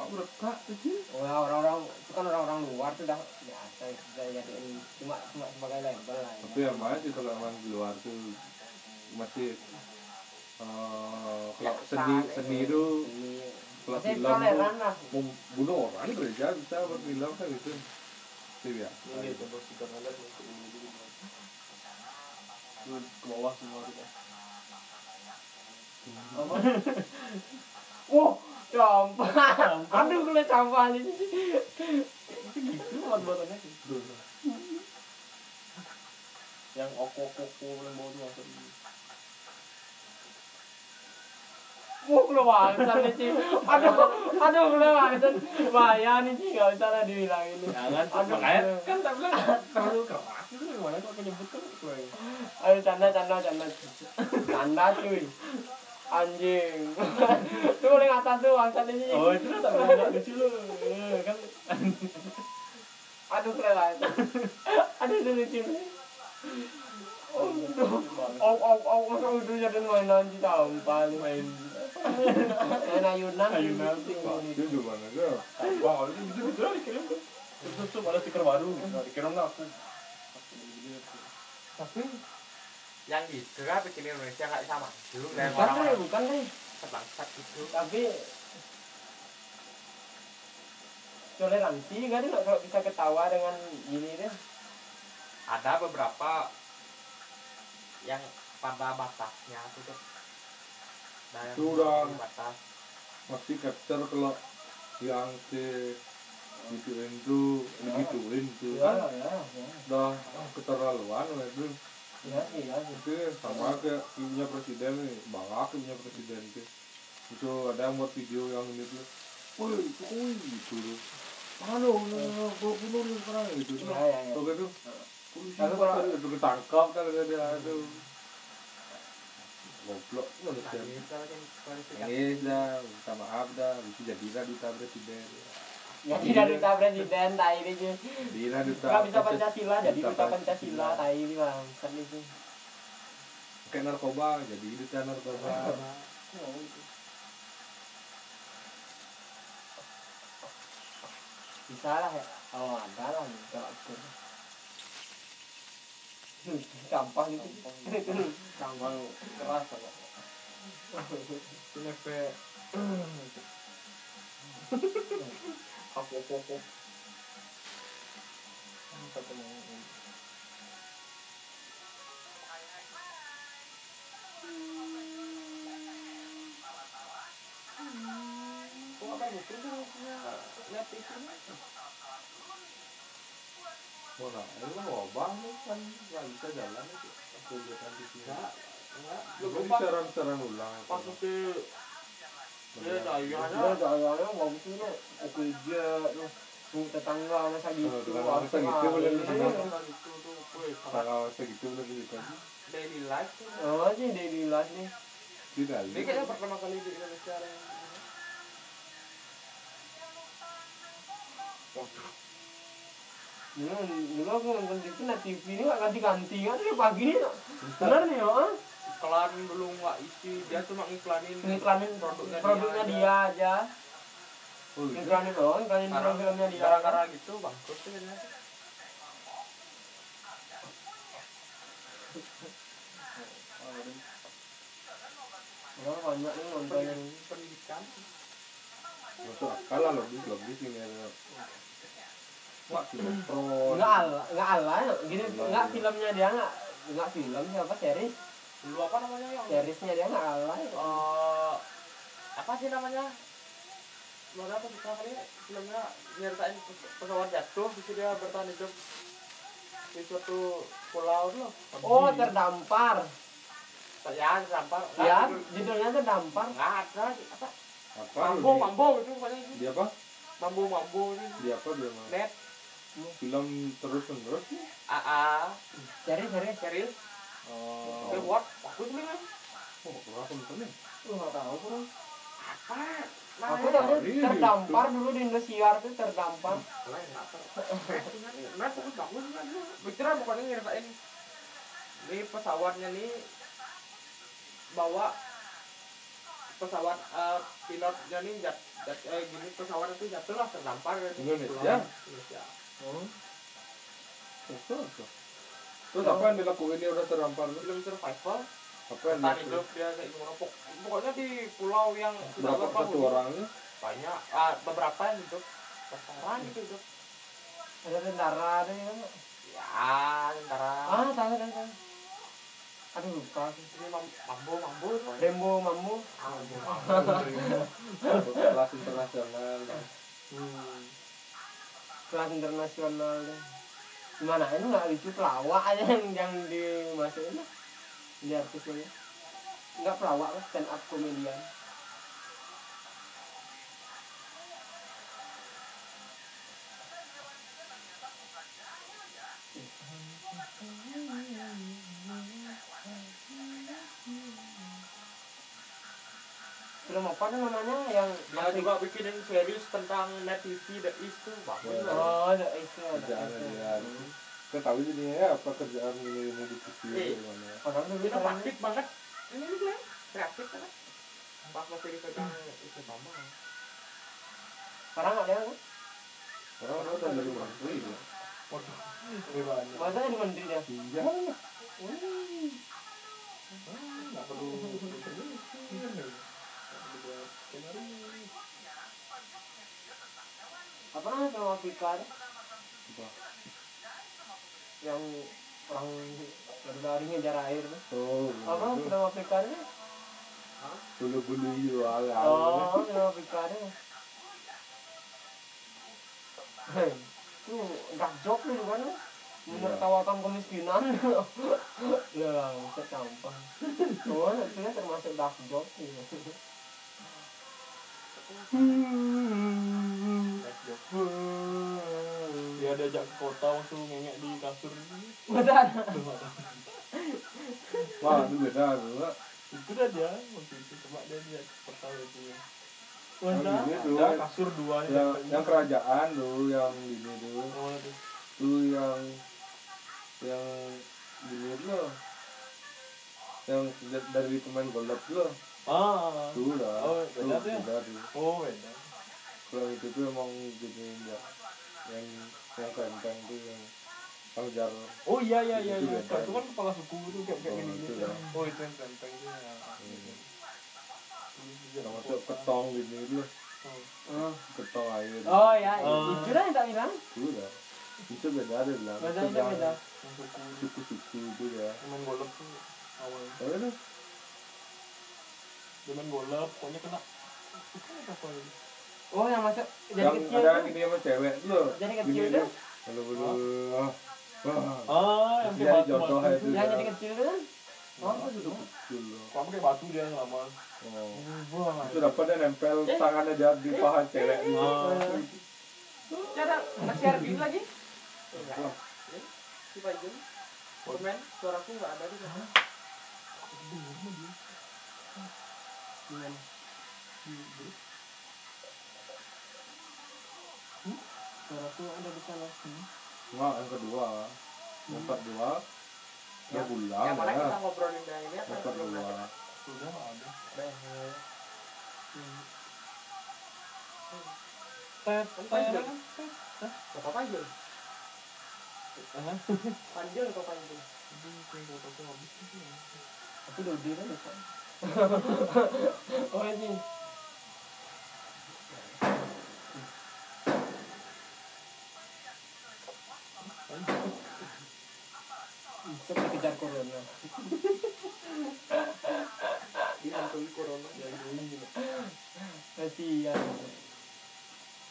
sih? Oh ya orang-orang itu kan orang-orang luar tuh dah biasa sudah jadiin cuma cuma sebagai label lah Tapi ya. yang mana sih kalau di luar tuh masih eh, kalau seni seni itu Ini kalau masih film tuh toleran lah. mau bunuh orang gereja bisa buat film kan gitu. Sih ya. ke bawah semua kita Apa? Campur. Aduh, gue campur ini. gitu buat-buatannya gitu yang oko-koko yang bau tuh Wah, keluar Ci. Aduh, aduh, keluar Bahaya nih, Ci. Gak usah lah dibilang ini. jangan Aduh, makanya kan tak bilang terlalu keras itu gimana kok penyebut gue Ayo canda, canda, canda. Canda, cuy. Anjing. Tuh paling atas tuh, angkat ini. oh itu tak bilang lucu lu Eh, kan Aduh, kelewat. Aduh, lucu. Oh, oh, oh, oh, masa udah jadi mainan di tampal. main Main ayunan. Ayunan. Itu juga mana tuh? wah itu gitu gitu lah dikirim terus tuh ada stiker baru gitu dikirim lah aku Tapi yang gitu kan bikin Indonesia nggak bisa maju dan Bukan deh, bukan deh. sebangsat itu Tapi toleransi kan deh kalau bisa ketawa dengan gini deh. ada beberapa yang pada batasnya itu tuh. Ada yang Itu udah. di batas. masih capture kalau yang si gituin tuh digituin tuh Ya, kan ya, ya. udah keterlaluan lah itu. Iya sih, iya. Sih. itu sama kayak punya presiden nih bangga punya presiden itu. Itu ada yang buat video yang ini tuh. Woi woi gitu. Loh halo gue bunuh sekarang gitu. Iya, iya, iya. tuh. Gitu kalau- kalau itu ketangkap kan ada aduh goblok manusia nangis dah minta maaf dah bisa jadilah duta presiden Ya tidak duta presiden, tai ini jadilah duta Nggak bisa Pancasila. Jadi duta Pancasila, tai ini bang. Kan itu. kayak narkoba jadi duta narkoba Bisa lah ya. Oh ada lah kalau. Gampang itu. Gampang keras apa. Nepe. Aku pokok. Kok apa itu tuh punya net itu? Mana? Ini kan wabah nih kan nggak bisa jalan itu. Kegiatan di sini. Enggak. Lu Lu kan pas siaran-siaran ulang. pas ke dia Ya, dayanya gaya-gaya bagus ini. Oke aja, tuh. Tetangga masa gitu. Oh, tetangga masa gitu, boleh tetangga. itu segitu lebih gitu aja. daily life. Oh sih daily life nih. Tidak. Ini kayaknya pertama kali di Indonesia yang Dulu, dulu aku nonton TV, nah TV ini nggak ganti-ganti kan dari pagi nih. Bener nih ya. ah. iklan dulu nggak isi, dia cuma ngiklanin Ngiklanin produknya, produknya dia aja. Oh, gitu. Ngiklanin doang, ngiklanin filmnya dia. gara-gara gitu bangkrut sih kayaknya. Oh, banyak nih nonton pendidikan Masuk akal lah lebih sini ada. Wah, sinetron. nggak ala nggak ala gini nggak filmnya dia nggak nggak film siapa series? Dulu apa namanya yang seriesnya dia nggak ala eh apa sih namanya? Mana apa sih kali filmnya nyeritain pes- pesawat jatuh di situ dia bertahan hidup di suatu pulau dulu oh terdampar. Ya terdampar. Nggak, ya judul- judulnya terdampar. Nggak ada apa? Apa? mambo mambo itu pokoknya itu Dia apa? mambo mambo ini. Dia apa dia mah? Film terus menerus. aa series series serius Oh. what? Bagus nih kan Oh, kenapa nonton nih? Lu nggak tahu bro. Apa? Aku Nah, tahu Ini terdampar dulu di Indosiar tuh terdampar. Lain apa nah bagus bagus kan bicara pokoknya nyeritain. Ini pesawatnya nih bawa pesawat eh, pilotnya nih jat, jat eh, gini pesawat itu jatuh lah terdampar. Gitu. Indonesia? Pulau Indonesia Terus, terus. Terus apa yang dilakuin dia udah terdampar lu? film survival Apa yang dilakuin? hidup dia kayak gimana Pok- pokoknya di pulau yang sudah Berapa satu berpenghuni orangnya? banyak ah, beberapa yang hidup restoran gitu hidup ada tentara ada yang ya tentara ah tahu tahu aduh lupa ini mam- mambo mambo Dembo Mambo Ah, mambo. Kelas internasional. hmm. Kelas internasional. Gimana? Ini nggak lucu pelawak aja yang yang dimasukin di artisnya nggak pelawak lah stand up komedian film apa tuh namanya yang Dia juga bikinin series tentang net TV The East tuh bagus Ya. lah. oh ada itu ada Kerjaan itu dia. Kita tahu jadi ya apa kerjaan ini ini di TV Eh. gimana. orang dulu Ini kan praktik banget. Ini nih kan kreatif kan. Pas masih dipegang itu mama. sekarang ada kan Orang orang udah jadi menteri dia. masa di menteri dia Iya. nggak perlu apa namanya film Afrika? Apa? yang orang lari ngejar air tuh Oh, apa film Afrika ada? bulu-bulu jual. oh film Afrika ada itu dark joke lu kan menertawakan kemiskinan ya gampang oh itu termasuk dark joke ya. Dia diajak ke kota waktu ngengek di kasur. Masa wah itu beda tuh Pak. itu dah dia. Waktu itu coba dia ke kota itu. Tuh. ada kasur dua yang yang kerajaan tuh yang ini tuh. Oh, tuh. yang yang loh. Yang da- dari pemain golf loh ah. Tuh lah. Oh, tuh beda tuh ya? beda tuh oh beda. Kalau itu tuh emang gini ya yang yang kenteng tuh yang Kangjar oh iya iya iya Itu iya. beda. itu kan kepala suku itu kayak kayak Oh, gini itu gitu oh itu yang tenteng itu ya. Termasuk ketong gini loh ketong air. Oh ya Oh. itu lah yang tak bilang tuh lah. Itu beda bilang Itu itu yang beda. Suku suku-suku itu ya. Main golep tuh awal tapi main golep pokoknya kena oh yang masuk jadi yang kecil ada gini sama cewek tuh loh Jadi kecil tuh. tuh? Halo, halo. Ah, ah. ah yang Dia kayak batu jodoh batu itu. yang ya. jadi kecil kan Oh, itu loh. kamu kayak batu dia lama Oh. Itu dapat dia nempel tangannya dia di paha cewek gitu. ah cara masih ada video lagi si Pajun komen suaraku nggak ada di sana gimana? Suaraku ada di sana. Enggak, yang kedua. Yang kedua. Dia pulang yang mana ya. kita ngobrolin dari ini apa Yang kedua. ada sudah ada. Ya. tet Panjul. tet apa Panjul atau Panjul aku udah udah kan oh ini Bisa dikejar corona. Dihantui corona. Kasihan.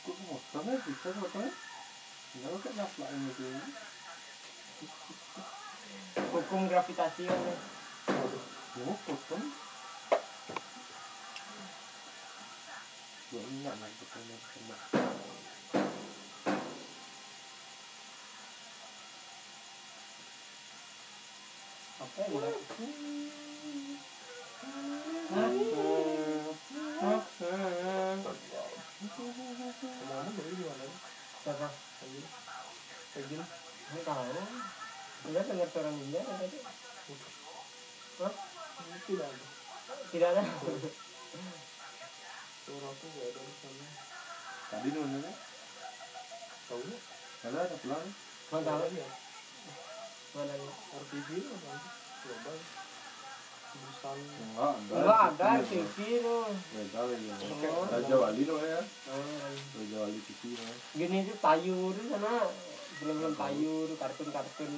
Kok motornya bisa motornya? Enggak kayak naplain itu. Hukum gravitasi kan. ya. Oh, potong. Gua enggak ke sana kena. Apa ya? Hah? tidak ada Tidak ada. Di mana tahu nggak Ada ada pulang. Mana tahu? ya Mana ya? RTV apa global jurusan Enggak, ada. Enggak ada TV. TV tuh. Beda lagi. Oh. Raja Wali namanya. Oh, Raja Wali TV namanya. Gini tuh tayur di sana. Belum-belum tayur, kartun-kartun.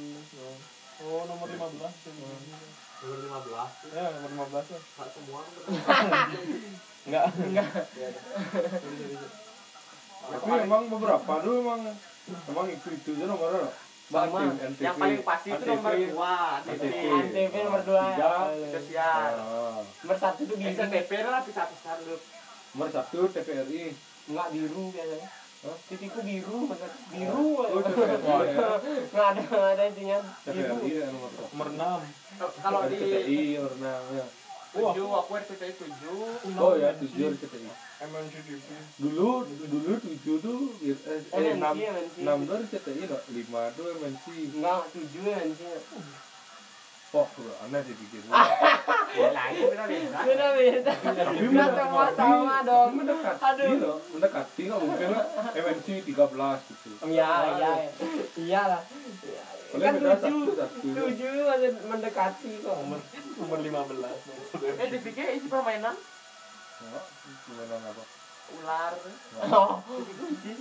oh nomor 15 Nomor 15 ya nomor 15 ya Nggak semua enggak Enggak. Tapi emang beberapa tuh emang emang itu itu aja nomornya. Sama. NTV. Yang paling pasti itu nomor. 2 ATV. Antv nomor dua. Tiga. Kesian Ah. Nomor satu tuh Bisa. TP lah pisah-pisah dulu Nomor satu TVRI. Enggak biru biasanya. TV-ku biru, biru. Oh. Enggak ada enggak ada intinya biru. Ya nomor nomor 6 Kalau di RCTI warna ya. 7 aku RCTI 7 Oh ya tujuh RCTI. MNC TV Dulu dulu tujuh tuh eh, eh, MNC, enam MNC. enam tuh RCTI lima tuh MNC. Enggak, tujuh ya Oh sama sama dong. Aduh. loh, mendekati nggak mungkin lah MNC 13 gitu. Iya, iya. Iya Kan tujuh. Tujuh masih mendekati kok. nomor nomor 15 Eh dipikir permainan Oh, apa? Ular Oh,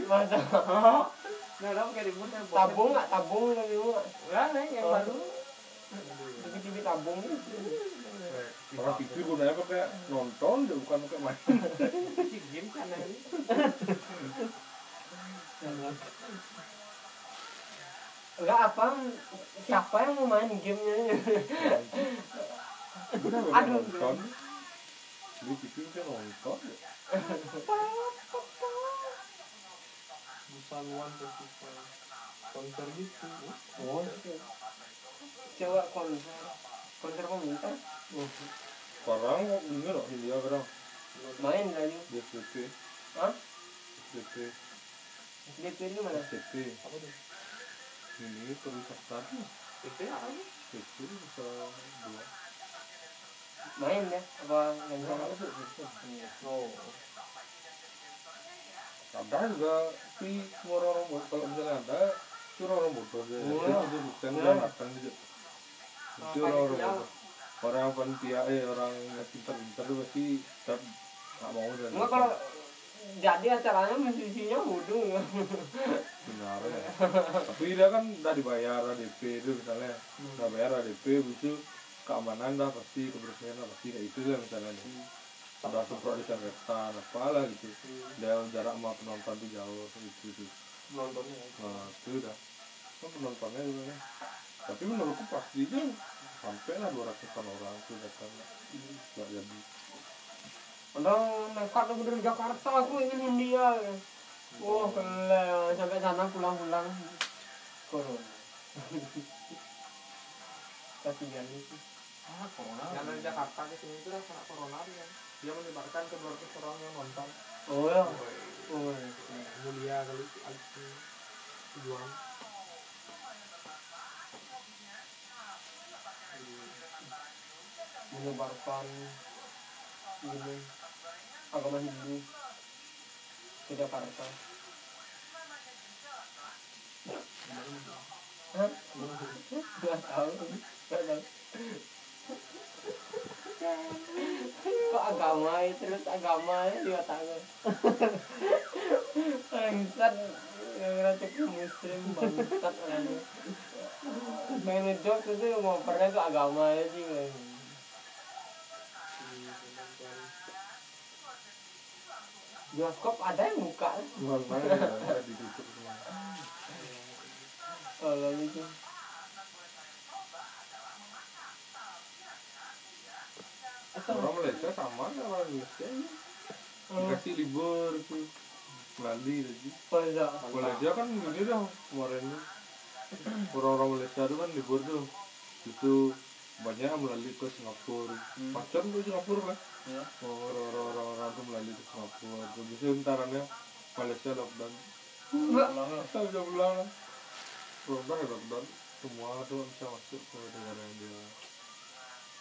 masa Nggak ada kayak ribut ya tabung nggak tabung lagi nggak? Enggak nih yang Oh. baru TV tabung gitu. Orang TV gunanya pakai nonton, dia bukan pakai main. Si game kan ini enggak apa siapa yang mau main gamenya Aduh. Nonton di TV kan nonton. Busaluan festival konser gitu oh konser konser komunitas sekarang kok ini loh India sekarang main tadi di SPP Hah? SPP DP itu mana apa tuh ini perwisata itu apa SPP bisa dua main ya apa yang oh ada juga tapi semua orang kalau misalnya ada itu orang bodoh aja Oh. itu bukan datang gitu itu orang orang panitia eh orang pintar-pintar itu pasti tetap nggak mau dan enggak kalau jadi acaranya musisinya bodoh ya benar ya. Tapi dia kan udah dibayar DP itu misalnya. Udah bayar DP butuh keamanan dah pasti kebersihan dah pasti kayak itu lah misalnya. Udah semprot disinfektan apalah gitu. Dia jarak sama penonton tuh jauh itu tuh nontonnya. Nah itu dah kan penontonnya kan tapi menurutku pasti itu sampai lah 200 orang tuh datang. Nggak jadi. Udah nekat aku dari Jakarta aku ingin India Wah gila. Sampai sana pulang-pulang. Corona. Kasihan itu ah corona. Yang dari Jakarta ke sini itu lah kena corona dia. Dia menyebarkan ke 200 orang yang nonton. Oh ya. Oh mulia kali itu tujuan menyebarkan ini agama Hindu ke Jakarta. Tahu, tahu. Kok agama terus agama di otaknya. Bangsat, ngerasa ke muslim bangsat. Main ngejokes itu ngopernya ke agama aja sih. Kayaknya. bioskop ada yang buka? Mana ya ditutup semua. Kalau itu. Orang Malaysia sama lah orang Indonesia ya. dikasih libur tuh Bali tadi pada Malaysia kan gini dah kemarin orang-orang Malaysia tuh kan libur tuh. Itu banyak melalui ke Singapura. Pacar tuh Singapura kan Ya. orang-orang tuh melalui ke Singapura. Terus bisa bentarannya Malaysia lockdown. Kita bisa pulang. Lah Pemerintah ya lockdown. Semua tuh bisa masuk ke negara yang dia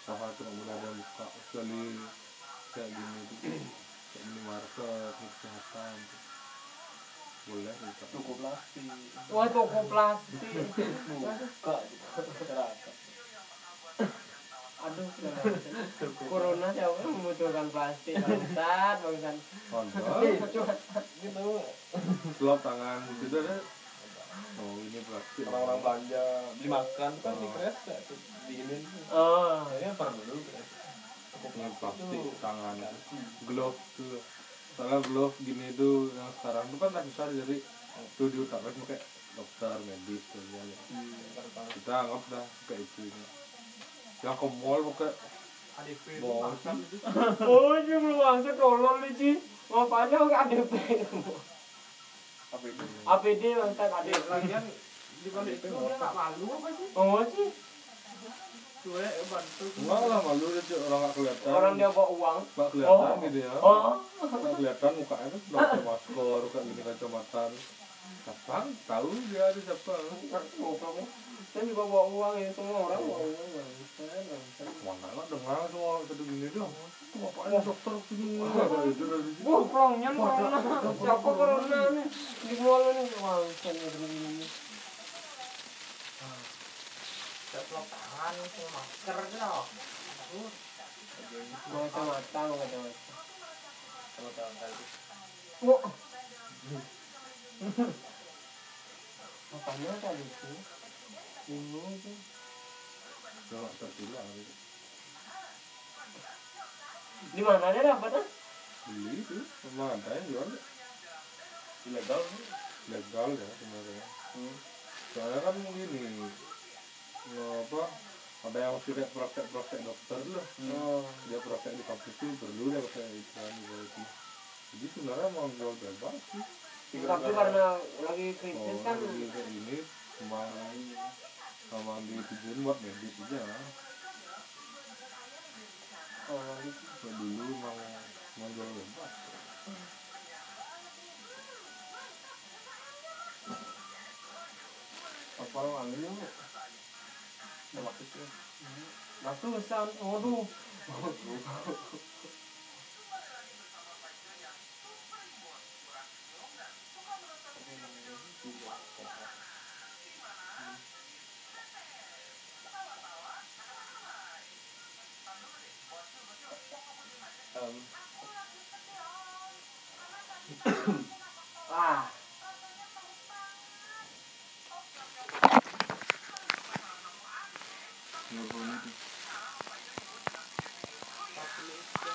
usaha tuh nggak boleh ada yang buka kecuali kayak gini tuh. Kayak minimarket kesehatan tuh. Boleh buka cukup plastik. Wah toko plastik. Buka aduh corona siapa yang membutuhkan plastik bangsat bangsat. Gitu. Selop tangan gitu ada. Oh ini plastik. Orang-orang belanja beli makan kan di kres ya tuh diinin oh. Kayaknya perlu kres ini plastik tangan. glove tuh. Soalnya glove gini tuh yang sekarang tuh kan tak bisa jadi tuh diutakkan pakai dokter medis tuh ya. Kita anggap dah kayak itu yang ke mall pakai ADP itu oh ini belum langsung tolong nih Ci ngapain aku ADP apa itu APD bangsat ADP lagian di balik itu dia nggak malu apa sih? Oh sih gue bantu. Enggak lah malu dia tuh orang nggak kelihatan. Orang dia bawa uang. Kelihatan Oh. gitu ya. Oh. Nggak kelihatan mukanya kan udah pakai masker kayak gini kacamata. Siapa tahu dia ada siapa. Goblok ya saya juga bawa uang ya semua orang bawa uang bangsat bangsat mana lah dengar semua satu gini dong bapaknya dokter sini itu dari situ Wah, corona. Siapa corona nih? Di mall nih. Ini begini. Ceplok tangan masker dong Mau kacamata, mau kacamata. sama tangan itu Wah. Makanya tadi itu. Bingung itu. udah nggak tertular gitu. Di mana dapat ah? beli itu ada yang jual ilegal legal ya sebenarnya soalnya kan gini apa ada yang masih kayak praktek-praktek dokter lah oh dia praktek di kampus itu perlu dia pakai iklan gitu jadi sebenarnya mau jual bebas sih tapi karena lagi oh kritis kan lagi kayak gini sama ditujuin buat medis aja oh. Kayak dulu mau mau jual bebas apa ambil lu udah waktu sih Waktu besar, waduh. um,